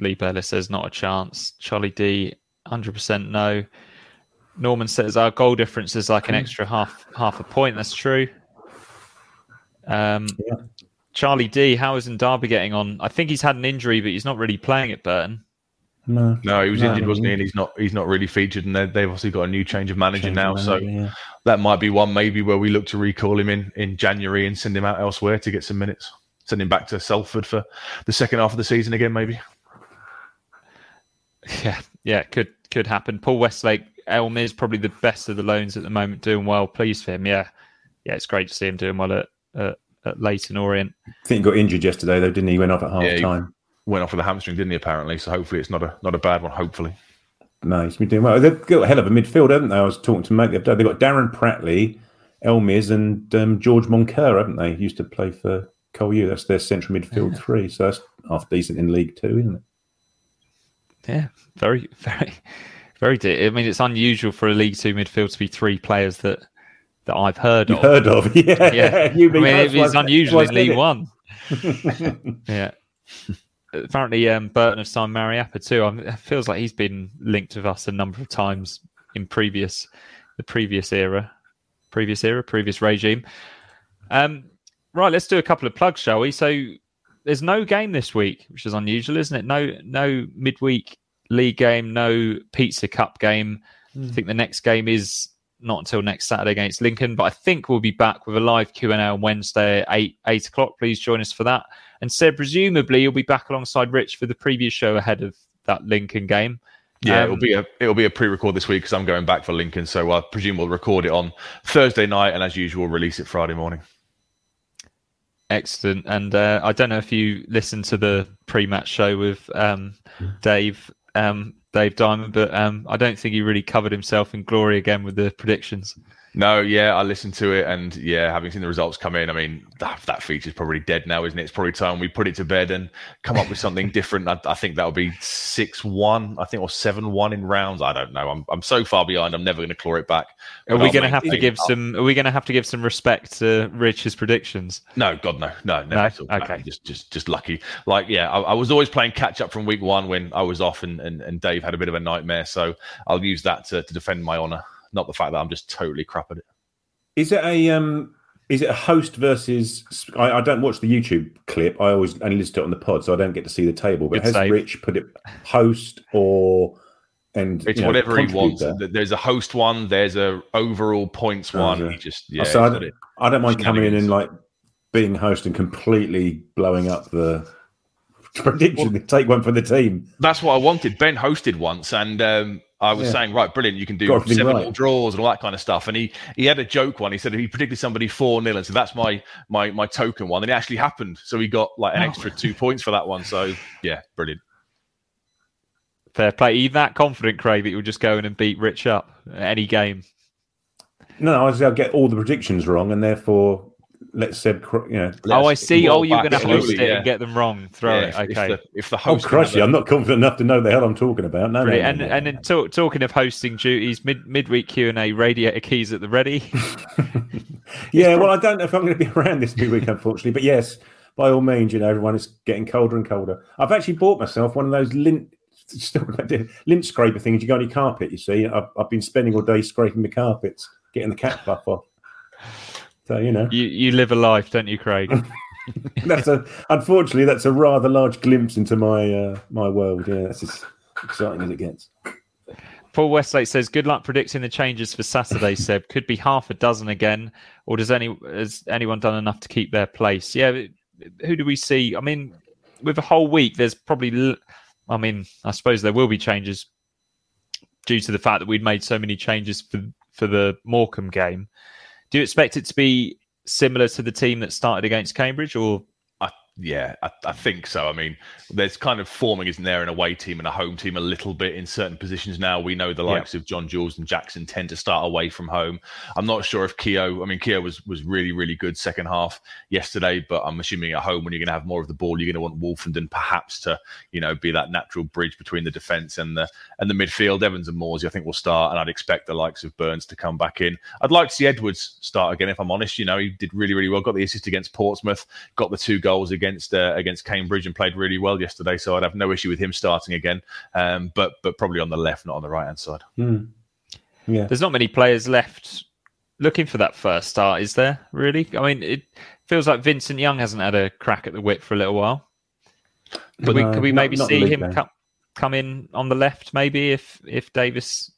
Lee Bella says not a chance. Charlie D, 100% no. Norman says our goal difference is like an extra half half a point. That's true. Um, Yeah. Charlie D, how is Derby getting on? I think he's had an injury, but he's not really playing at Burton. No, No, he was No, injured, wasn't he? And he's not. He's not really featured, and they- they've obviously got a new change of manager Change now. of so yeah. that might be one maybe where we look to recall him in in January and send him out elsewhere to get some minutes. Send him back to Salford for the second half of the season again, maybe. Yeah, yeah, could could happen. Paul Westlake, Elm is probably the best of the loans at the moment, doing well. Pleased for him. Yeah, yeah, it's great to see him doing well at at, at Leyton Orient. I think he got injured yesterday, though, didn't he? He went off at half Yeah, time. Went off with a hamstring, didn't he? Apparently, so hopefully it's not a not a bad one. Hopefully, No, he's been doing well. They've got a hell of a midfield, haven't they? I was talking to Mate the other day. They've got Darren Pratley, Elmiz, and um, George Moncur, haven't they? Used to play for Col U. That's their central midfield three. So that's half decent in League Two, isn't it? Yeah, very, very, very. Di- I mean, it's unusual for a League Two midfield to be three players that that I've heard You of. heard of? Yeah, Yeah, You I mean, it is why- unusual that's in League said One. yeah. Apparently, um, Burton have signed Mariappa too. Um, it feels like he's been linked with us a number of times in previous, the previous era, previous era, previous regime. Um, right, let's do a couple of plugs, shall we? So, there's no game this week, which is unusual, isn't it? No, no midweek league game, no Pizza Cup game. I think the next game is not until next Saturday against Lincoln, but I think we'll be back with a live Q and A on Wednesday at eight eight o'clock. Please join us for that. And Seb, presumably you'll be back alongside Rich for the previous show ahead of that Lincoln game. Yeah, Um, it'll be a it'll be a pre-record this week because I'm going back for Lincoln, so I presume we'll record it on Thursday night, and as usual, release it Friday morning. Excellent. And uh, I don't know if you listened to the pre-match show with um, Dave um, Dave Diamond, but um, I don't think he really covered himself in glory again with the predictions. No, yeah, I listened to it, and yeah, having seen the results come in, I mean, that, that feature's probably dead now, isn't it? It's probably time we put it to bed and come up with something different. I, I think that'll be six one, I think, or seven one in rounds. I don't know. I'm I'm so far behind. I'm never going to claw it back. Are we going to have to give I'll- some? Are we going to have to give some respect to Rich's predictions? No, God, no, no, No? No, Okay. just, just, just lucky. Like, yeah, I, I was always playing catch up from week one when I was off, and, and, and Dave had a bit of a nightmare. So I'll use that to, to defend my honour, not the fact that I'm just totally crap at it. Is it a um? Is it a host versus? I, I don't watch the YouTube clip. I always only listen to it on the pod, so I don't get to see the table. But Good has save. Rich put it host or and It's you know, whatever he wants. There's a host one. There's a overall points Oh, one. is He just yeah. so I don't. I don't mind coming in and like being host and completely blowing up the prediction. Take one for the team. That's what I wanted. Ben hosted once, and um, I was Yeah. saying, right, brilliant, you can do Got seven right. draws and all that kind of stuff. And he he had a joke one. He said if he predicted somebody four 0 and so that's my my my token one. And it actually happened. So he got like an Oh. extra two points for that one. So yeah, brilliant. Fair play. Are you that confident, Craig, that you'll just go in and beat Rich up any game? No, I was- I'll get all the predictions wrong, and therefore let Seb. cr- You know. Oh, I see. Oh, you're going to host it yeah. and get them wrong. Throw Yeah, it. if- Okay. If the, if the Oh, host, crushy! I'm not confident enough to know the hell I'm talking about. No, no, Brilliant. no, And no, and then talk, talking of hosting duties, mid midweek Q and A, radiator keys at the ready. Yeah, well, I don't know if I'm going to be around this week, unfortunately. But yes, by all means, you know, everyone is getting colder and colder. I've actually bought myself one of those lint, still lint scraper things you got on your carpet. You see, I've, I've been spending all day scraping the carpets, getting the cat fluff off. So you know, you you live a life, don't you, Craig? that's a unfortunately that's a rather large glimpse into my uh, my world. Yeah, that's as exciting as it gets. Paul Westlake says, "Good luck predicting the changes for Saturday, Seb. Could be half a dozen again, or does any has anyone done enough to keep their place? Yeah, who do we see? I mean, with a whole week, there's probably. I mean, I suppose there will be changes due to the fact that we'd made so many changes for for the Morecambe game. Do you expect it to be similar to the team that started against Cambridge, or yeah, I, I think so. I mean, there's kind of forming, isn't there, an away team and a home team a little bit in certain positions now. We know the Yeah. likes of John Jules and Jackson tend to start away from home. I'm not sure if Keogh, I mean, Keogh was was really, really good second half yesterday, but I'm assuming at home when you're going to have more of the ball, you're going to want Wolfenden perhaps to, you know, be that natural bridge between the defence and the and the midfield. Evans and Morsy, I think, will start, and I'd expect the likes of Burns to come back in. I'd like to see Edwards start again, if I'm honest. You know, he did really, really well. Got the assist against Portsmouth, got the two goals against uh, against Cambridge, and played really well yesterday. So I'd have no issue with him starting again. Um, but but probably on the left, not on the right hand side. Hmm. Yeah, there's not many players left looking for that first start, is there? Really? I mean, it feels like Vincent Young hasn't had a crack at the whip for a little while. Could we, could we not- maybe not see league him come, come in on the left, maybe if if Davis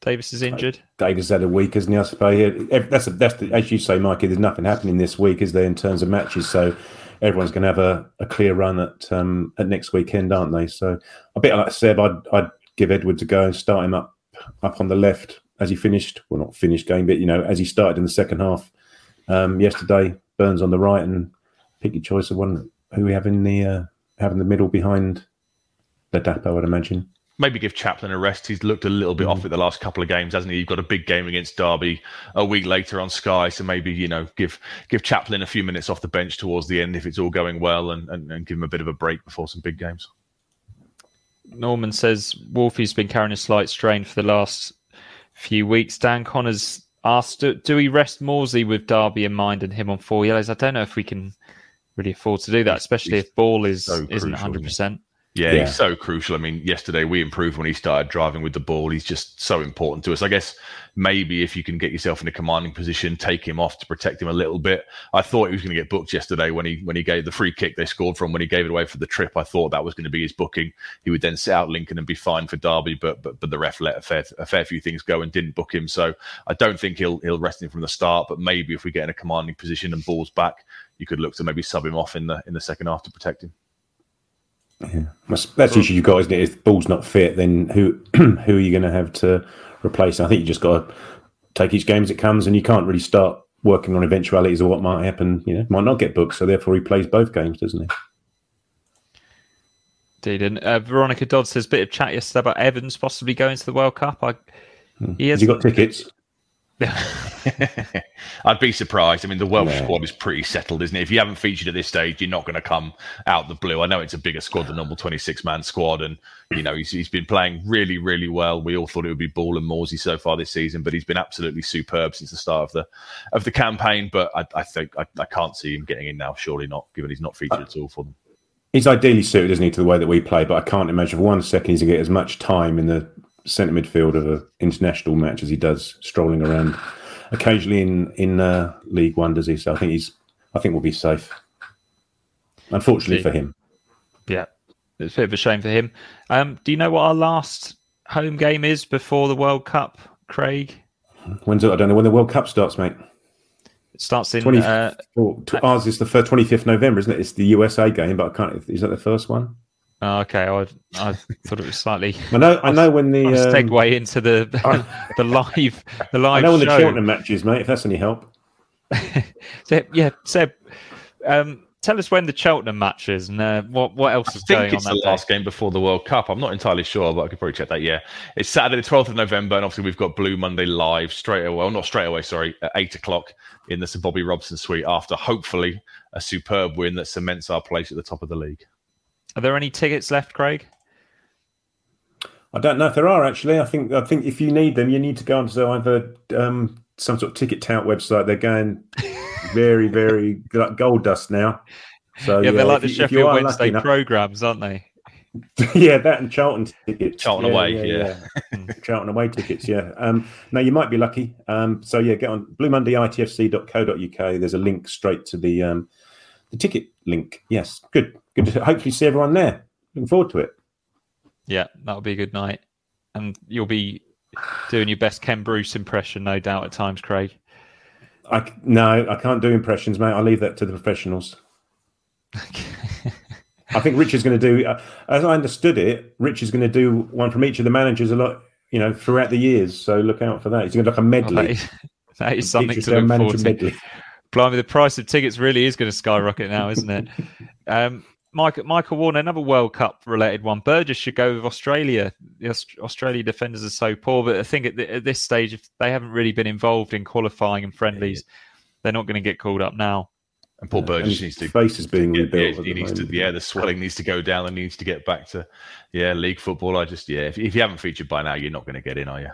Davis is injured? Davis had a week, hasn't he? I suppose Yeah, that's that's the, as you say, Mikey. There's nothing happening this week, is there, in terms of matches? So everyone's going to have a, a clear run at um, at next weekend, aren't they? So a bit like Seb, I'd I'd give Edwards a go and start him up up on the left as he finished. Well, not finished game, but you know, as he started in the second half um, yesterday. Burns on the right, and pick your choice of one who we have in the uh, the middle behind Ladapo, I'd imagine. Maybe give Chaplin a rest. He's looked a little bit off mm. at the last couple of games, hasn't he? You've got a big game against Derby a week later on Sky, so maybe you know give give Chaplin a few minutes off the bench towards the end if it's all going well, and, and, and give him a bit of a break before some big games. Norman says Wolfie's been carrying a slight strain for the last few weeks. Dan Connors asked, do, do we rest Morsy with Derby in mind and him on four yellows? I don't know if we can really afford to do that, especially if ball is so isn't 100%. Yeah, Yeah. he's so crucial. I mean, yesterday we improved when he started driving with the ball. He's just so important to us. I guess maybe if you can get yourself in a commanding position, take him off to protect him a little bit. I thought he was going to get booked yesterday when he when he gave the free kick they scored from when he gave it away for the trip. I thought that was going to be his booking. He would then sit out Lincoln and be fine for Derby, but but but the ref let a fair a fair few things go and didn't book him. So I don't think he'll he'll rest him from the start. But maybe if we get in a commanding position and balls back, you could look to maybe sub him off in the in the second half to protect him. That's, that's the issue you guys. If the ball's not fit, then who who are you going to have to replace? I think you just got to take each game as it comes, and you can't really start working on eventualities of what might happen. You know, might not get booked, so therefore he plays both games, doesn't he? Indeed. And uh, Veronica Dodd says, a bit of chat yesterday about Evans possibly going to the World Cup. I, he Has has he got tickets? I'd be surprised. I mean, the Welsh No. squad is pretty settled, isn't it? If you haven't featured at this stage, you're not going to come out the blue. I know it's a bigger squad than normal 26 man squad, and you know he's, he's been playing really, really well. We all thought it would be Ball and Morsy so far this season, but he's been absolutely superb since the start of the of the campaign. But I, I think I, I can't see him getting in now. Surely not, given he's not featured at all for them. He's ideally suited, isn't he, to the way that we play? But I can't imagine for one second he's going to get as much time in the centre midfield of an international match as he does strolling around occasionally in in uh, League One. Does he? So I think he's. I think we'll be safe. Unfortunately for him. Yeah, it's a bit of a shame for him. Um, do you know what our last home game is before the World Cup, Craig? When's it? I don't know when the World Cup starts, mate. It starts in. 20, Uh, ours is the first twenty fifth November, isn't it? It's the USA game, but I can't. Is that the first one? Oh, okay, I, I thought it was slightly. I know. I know when the. I um, segue into the the live the live I know when the show. Cheltenham match is, mate. If that's any help. Seb, yeah, Seb, um, tell us when the Cheltenham match is and uh, what what else I is think going it's on the that day. last game before the World Cup. I'm not entirely sure, but I could probably check that. Yeah, it's Saturday, the 12th of November, and obviously we've got Blue Monday live straight away. Well, not straight away, sorry, at eight o'clock in the Sir Bobby Robson suite after hopefully a superb win that cements our place at the top of the league. Are there any tickets left, Craig? I don't know if there are actually. I think. I think if you need them, you need to go onto either um, some sort of ticket tout website. They're going very, very like gold dust now. So yeah, they're like the you- Sheffield are Wednesday enough- programs, aren't they? yeah, that and Charlton tickets. Charlton away, yeah. Charlton away tickets, yeah. Um, no, you might be lucky. Um, so yeah, get on bluemonday.itfc.co.uk. There's a link straight to the um, the ticket link. Yes, good. Good to hopefully see everyone there. Looking forward to it. Yeah, that'll be a good night, and you'll be doing your best Ken Bruce impression, no doubt, at times, Craig. I no, I can't do impressions, mate. I leave that to the professionals. I think Rich is going to do, uh, as I understood it, Rich is going to do one from each of the managers a lot, you know, throughout the years. So look out for that. He's going to do like a Oh, medley. that is, that is something to look forward to. medley. Blimey, the price of tickets really is going to skyrocket now, isn't it? um, Michael, Michael Warner, another World Cup related one. Burgess should go with Australia. The Aust- Australia defenders are so poor, but I think at, th- at this stage, if they haven't really been involved in qualifying and friendlies, they're not going to get called up now. And Paul Burgess and needs to his face is being yeah, rebuilt. yeah, he the needs to, yeah, the swelling needs to go down and needs to get back to, yeah, league football. I just, yeah, if, if you haven't featured by now, you're not going to get in, are you?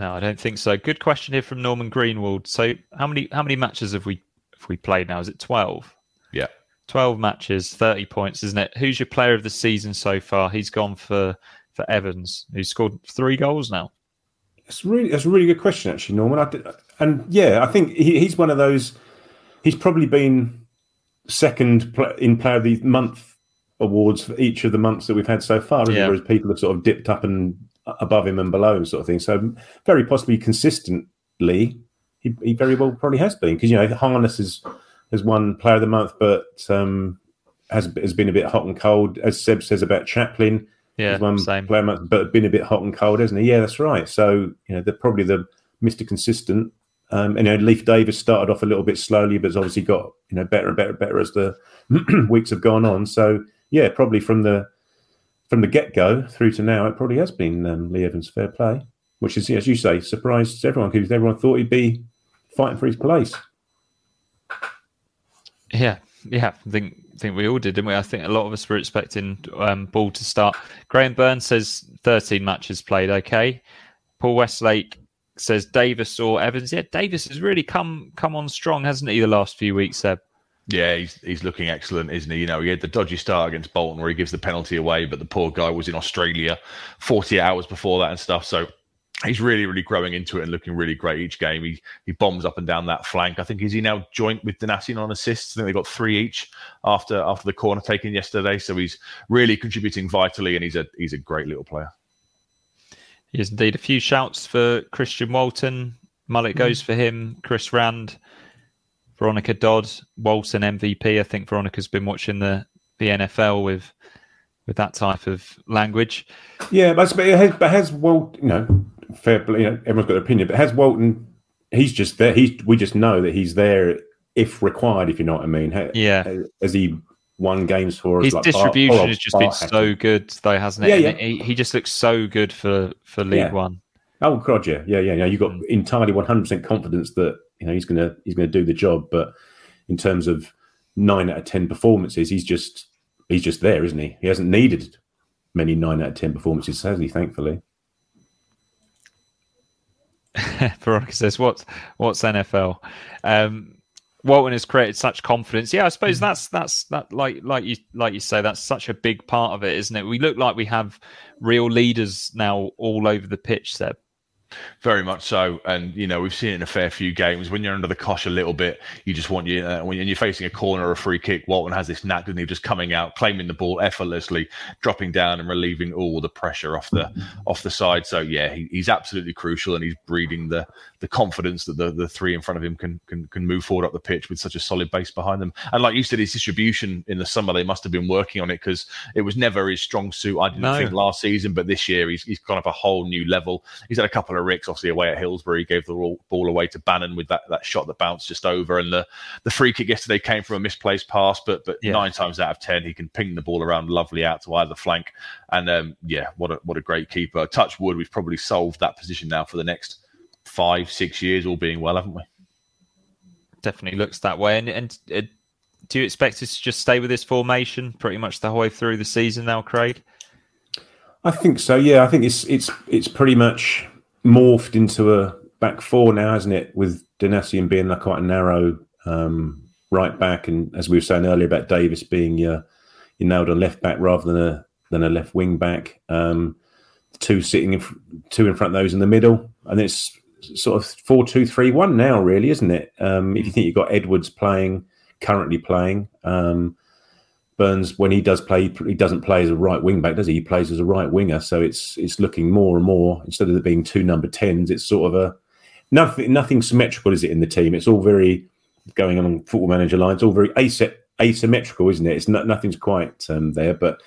No, I don't think so. Good question here from Norman Greenwald. So, how many how many matches have we have we played now? Is it twelve? Yeah. 12 matches, 30 points, isn't it? Who's your player of the season so far? He's gone for for Evans, who's scored three goals now. It's really that's a really good question, actually, Norman. I did, and yeah, I think he, he's one of those. He's probably been second in Player of the Month awards for each of the months that we've had so far. Yeah. Whereas people have sort of dipped up and above him and below him, sort of thing. So very possibly consistently, he, he very well probably has been because you know Harness has won Player of the Month, but um, has has been a bit hot and cold, as Seb says about Chaplin. Yeah, won same. player month, but been a bit hot and cold, hasn't he? Yeah, that's right. So you know, they're probably the Mister Consistent. Um, and you know, Leif Davis started off a little bit slowly, but has obviously got you know better and better and better as the weeks have gone on. So yeah, probably from the from the get go through to now, it probably has been um, Lee Evans' fair play, which is as you say, surprised everyone because everyone thought he'd be fighting for his place. Yeah, Yeah, I think think we all did, didn't we? I think a lot of us were expecting um, Ball to start. Graham Burns says 13 matches played. Okay. Paul Westlake says Davis or Evans. Yeah, Davis has really come come on strong, hasn't he? The last few weeks, Seb. Yeah, he's he's looking excellent, isn't he? You know, he had the dodgy start against Bolton where he gives the penalty away, but the poor guy was in Australia 40 hours before that and stuff. So he's really, really growing into it and looking really great each game. He he bombs up and down that flank. I think is he now joint with Donacien on assists. I think they got three each after after the corner taken yesterday. So he's really contributing vitally, and he's a he's a great little player. He is indeed. A few shouts for Christian Walton. Mullet goes mm. for him. Chris Rand, Veronica Dodd, Walton MVP. I think Veronica's been watching the the NFL with with that type of language. Yeah, but, but has, but has Walt, you know, fair play. You know, everyone's got their opinion, but has Walton? He's just there. He's we just know that he's there if required. If you know what I mean. Yeah. Has he won games for us? His like distribution Bar, has just Bar been so good, though, hasn't it? Yeah, yeah. He, he, just looks so good for for League yeah. One. Oh God, yeah, yeah, yeah. yeah. You got mm. entirely one hundred percent confidence that you know he's gonna he's gonna do the job. But in terms of nine out of ten performances, he's just he's just there, isn't he? He hasn't needed many nine out of ten performances, has he? Thankfully. Veronica says, "What's what's NFL?" Um, Walton has created such confidence. Yeah, I suppose mm. that's that's that like like you like you say that's such a big part of it, isn't it? We look like we have real leaders now all over the pitch, Seb. Very much so, and you know we've seen it in a fair few games. When you're under the cosh a little bit, you just want you uh, when you're facing a corner or a free kick. Walton has this knack, doesn't he? Just coming out, claiming the ball effortlessly, dropping down and relieving all the pressure off the off the side. So yeah, he, he's absolutely crucial, and he's breeding the the confidence that the, the three in front of him can, can can move forward up the pitch with such a solid base behind them. And like you said, his distribution in the summer, they must have been working on it because it was never his strong suit. I didn't no. think last season, but this year he's he's gone up a whole new level. He's had a couple of ricks, obviously away at Hillsborough, He gave the ball away to Bannan with that, that shot that bounced just over, and the the free kick yesterday came from a misplaced pass. But but yeah. nine times out of ten, he can ping the ball around lovely out to either flank. And um, yeah, what a what a great keeper. Touch wood, we've probably solved that position now for the next five six years, all being well, haven't we? Definitely looks that way. And and uh, do you expect us to just stay with this formation pretty much the whole way through the season now, Craig? I think so. Yeah, I think it's it's it's pretty much morphed into a back four now, hasn't it? With Donacien being like quite a narrow um, right back, and as we were saying earlier about Davis being your you nailed on left back rather than a than a left wing back. Um, two sitting in, two in front of those in the middle, and it's sort of four two three one now, really, isn't it? Um, if you think you've got Edwards playing currently playing. Um, Burns, when he does play, he doesn't play as a right wing back, does he? He plays as a right winger. So it's it's looking more and more instead of it being two number tens, it's sort of a nothing nothing symmetrical, is it in the team? It's all very going on football manager lines, all very asymmetrical, isn't it? It's not, nothing's quite um, there, but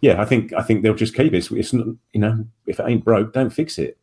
yeah, I think I think they'll just keep it. It's, it's not, you know, if it ain't broke, don't fix it.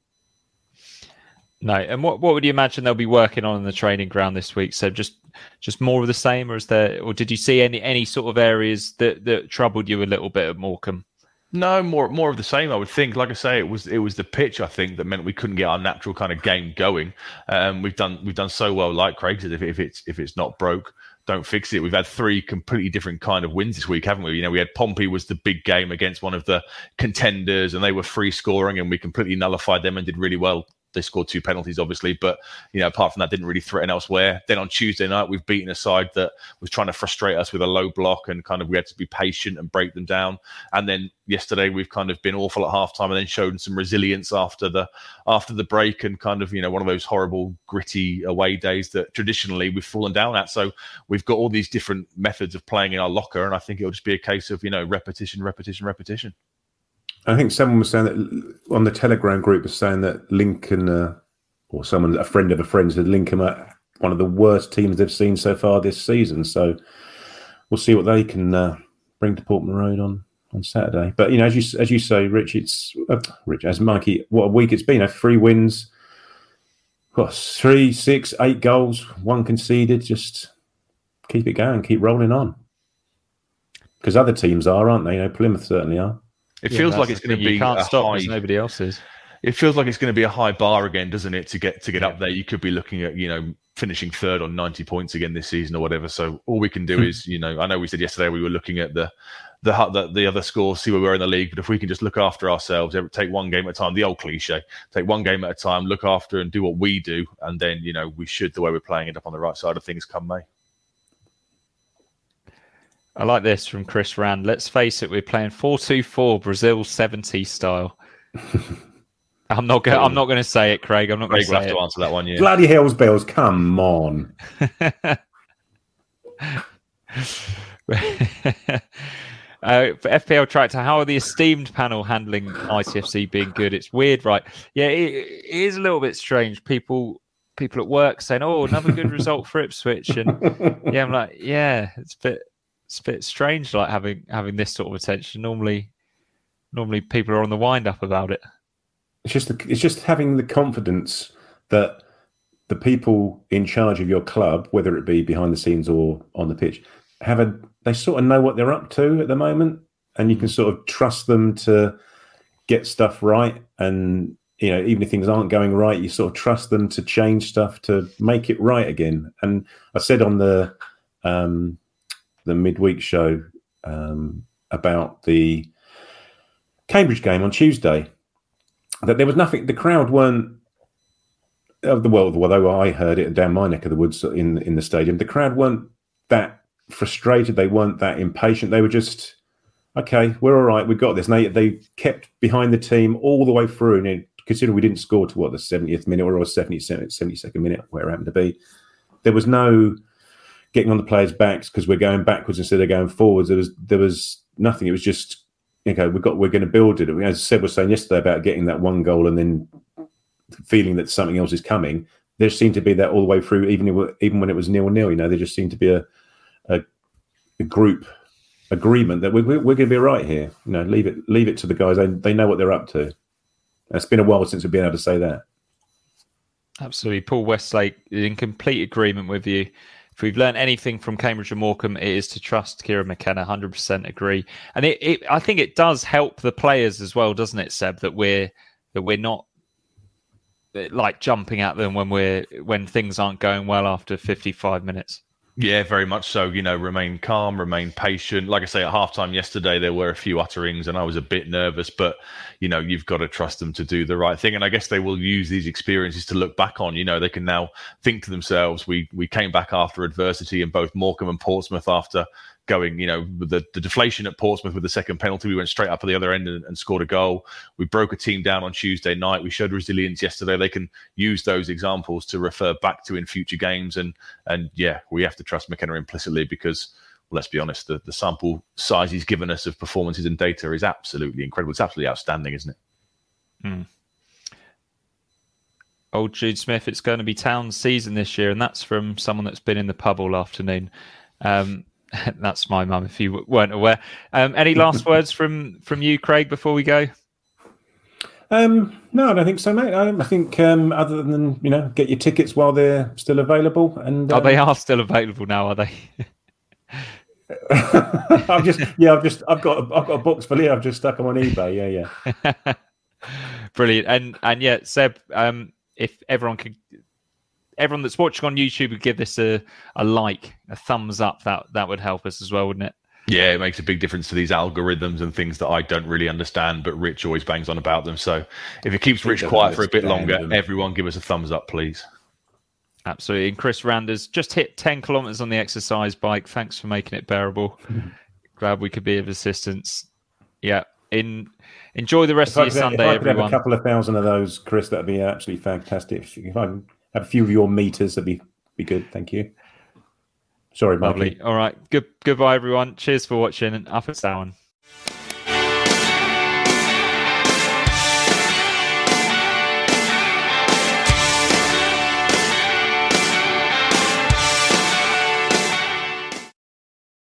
No, and what what would you imagine they'll be working on in the training ground this week? So just just more of the same, or is there, or did you see any any sort of areas that that troubled you a little bit at Morecambe? No, more more of the same. I would think. Like I say, it was it was the pitch. I think that meant we couldn't get our natural kind of game going. Um, we've done we've done so well, like Craig said. If, if it's if it's not broke, don't fix it. We've had three completely different kind of wins this week, haven't we? You know, we had Pompey was the big game against one of the contenders, and they were free scoring, and we completely nullified them and did really well they scored two penalties, obviously, but you know, apart from that, didn't really threaten elsewhere. Then on Tuesday night, we've beaten a side that was trying to frustrate us with a low block, and kind of we had to be patient and break them down. And then yesterday, we've kind of been awful at halftime, and then showed some resilience after the after the break, and kind of you know one of those horrible gritty away days that traditionally we've fallen down at. So we've got all these different methods of playing in our locker, and I think it'll just be a case of you know repetition, repetition, repetition. I think someone was saying that on the Telegram group was saying that Lincoln, uh, or someone, a friend of a friend, said Lincoln are one of the worst teams they've seen so far this season. So we'll see what they can uh, bring to Portman Road on on Saturday. But you know, as you as you say, Rich, it's uh, Rich as Mikey. What a week it's been! Uh, three wins, what, three, six, eight goals, one conceded. Just keep it going, keep rolling on. Because other teams are, aren't they? You know, Plymouth certainly are. It yeah, feels like it's going to be. You can't stop high... nobody else is. it feels like it's going to be a high bar again, doesn't it? To get to get yeah. up there, you could be looking at you know finishing third on 90 points again this season or whatever. So all we can do hmm. is, you know, I know we said yesterday we were looking at the the the, the other scores, see where we're in the league, but if we can just look after ourselves, take one game at a time, the old cliche, take one game at a time, look after and do what we do, and then you know we should the way we're playing it up on the right side of things come May. I like this from Chris Rand. Let's face it, we're playing 4-2-4 Brazil 70 style. I'm not going. I'm not going to say it, Craig. I'm not going to have to answer that one. Yeah. Bloody hell's bells! Come on. uh, for FPL Tractor, how are the esteemed panel handling ITFC being good? It's weird, right? Yeah, it, it is a little bit strange. People, people at work saying, "Oh, another good result for Ipswich," and yeah, I'm like, yeah, it's a bit, it's a bit strange, like having having this sort of attention. Normally, normally people are on the wind up about it. It's just the, it's just having the confidence that the people in charge of your club, whether it be behind the scenes or on the pitch, have a they sort of know what they're up to at the moment, and you can sort of trust them to get stuff right. And you know, even if things aren't going right, you sort of trust them to change stuff to make it right again. And I said on the um, the midweek show um, about the Cambridge game on Tuesday that there was nothing. The crowd weren't of the world. Although I heard it down my neck of the woods in in the stadium, the crowd weren't that frustrated. They weren't that impatient. They were just okay. We're all right. We got this. And they they kept behind the team all the way through. And considering we didn't score to what the seventieth minute or 70th, 72nd minute, where it happened to be, there was no getting on the players' backs because we're going backwards instead of going forwards. There was there was nothing. It was just okay, we've got we're going to build it. As Seb was saying yesterday about getting that one goal and then feeling that something else is coming. There seemed to be that all the way through, even even when it was nil nil. You know, there just seemed to be a a, a group agreement that we're, we're going to be right here. You know, leave it leave it to the guys. They they know what they're up to. It's been a while since we've been able to say that. Absolutely, Paul Westlake in complete agreement with you if we've learned anything from Cambridge and Morecambe, it is to trust Kieran McKenna. Hundred percent agree, and it, it, I think it does help the players as well, doesn't it, Seb? That we're that we're not like jumping at them when we're when things aren't going well after fifty five minutes. Yeah, very much so. You know, remain calm, remain patient. Like I say, at halftime yesterday, there were a few utterings, and I was a bit nervous. But you know, you've got to trust them to do the right thing. And I guess they will use these experiences to look back on. You know, they can now think to themselves, "We we came back after adversity in both Morecambe and Portsmouth after going, you know, the, the deflation at Portsmouth with the second penalty. We went straight up at the other end and, and, scored a goal. We broke a team down on Tuesday night. We showed resilience yesterday. They can use those examples to refer back to in future games. And and yeah, we have to trust McKenna implicitly because well, let's be honest, the, the sample size he's given us of performances and data is absolutely incredible. It's absolutely outstanding, isn't it? Hmm. Old Jude Smith, it's going to be Town's season this year, and that's from someone that's been in the pub all afternoon. Um, That's my mum, if you weren't aware. Um, any last words from from you, Craig, before we go? Um, no, I don't think so, mate. I, I think um, other than you know, get your tickets while they're still available. And oh, they are still available now, are they? I've just yeah, I've just I've got I've got a box for here. I've just stuck them on eBay. Yeah, yeah. Brilliant. And and yeah, Seb, um, if everyone could everyone that's watching on YouTube would give this a, a like, a thumbs up, that that would help us as well, wouldn't it? Yeah, it makes a big difference to these algorithms and things that I don't really understand, but Rich always bangs on about them. So if it keeps Rich quiet for a bit longer, everyone give us a thumbs up, please. Absolutely. And Chris Randers just hit 10 kilometers on the exercise bike. Thanks for making it bearable. Glad we could be of assistance. Yeah. In enjoy the rest if of your could, Sunday, I could everyone. Have a couple of thousand of those, Chris. That'd be absolutely fantastic. If I have a few of your meters. That'd be be good. Thank you. Sorry, Mikey. Lovely. All right. Good. Goodbye, everyone. Cheers for watching and up and down.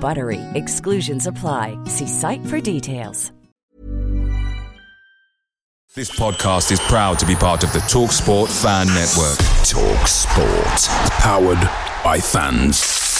BUTTERY. Exclusions apply. See site for details. This podcast is proud to be part of the TalkSport Fan Network. Talk Sport. Powered by fans.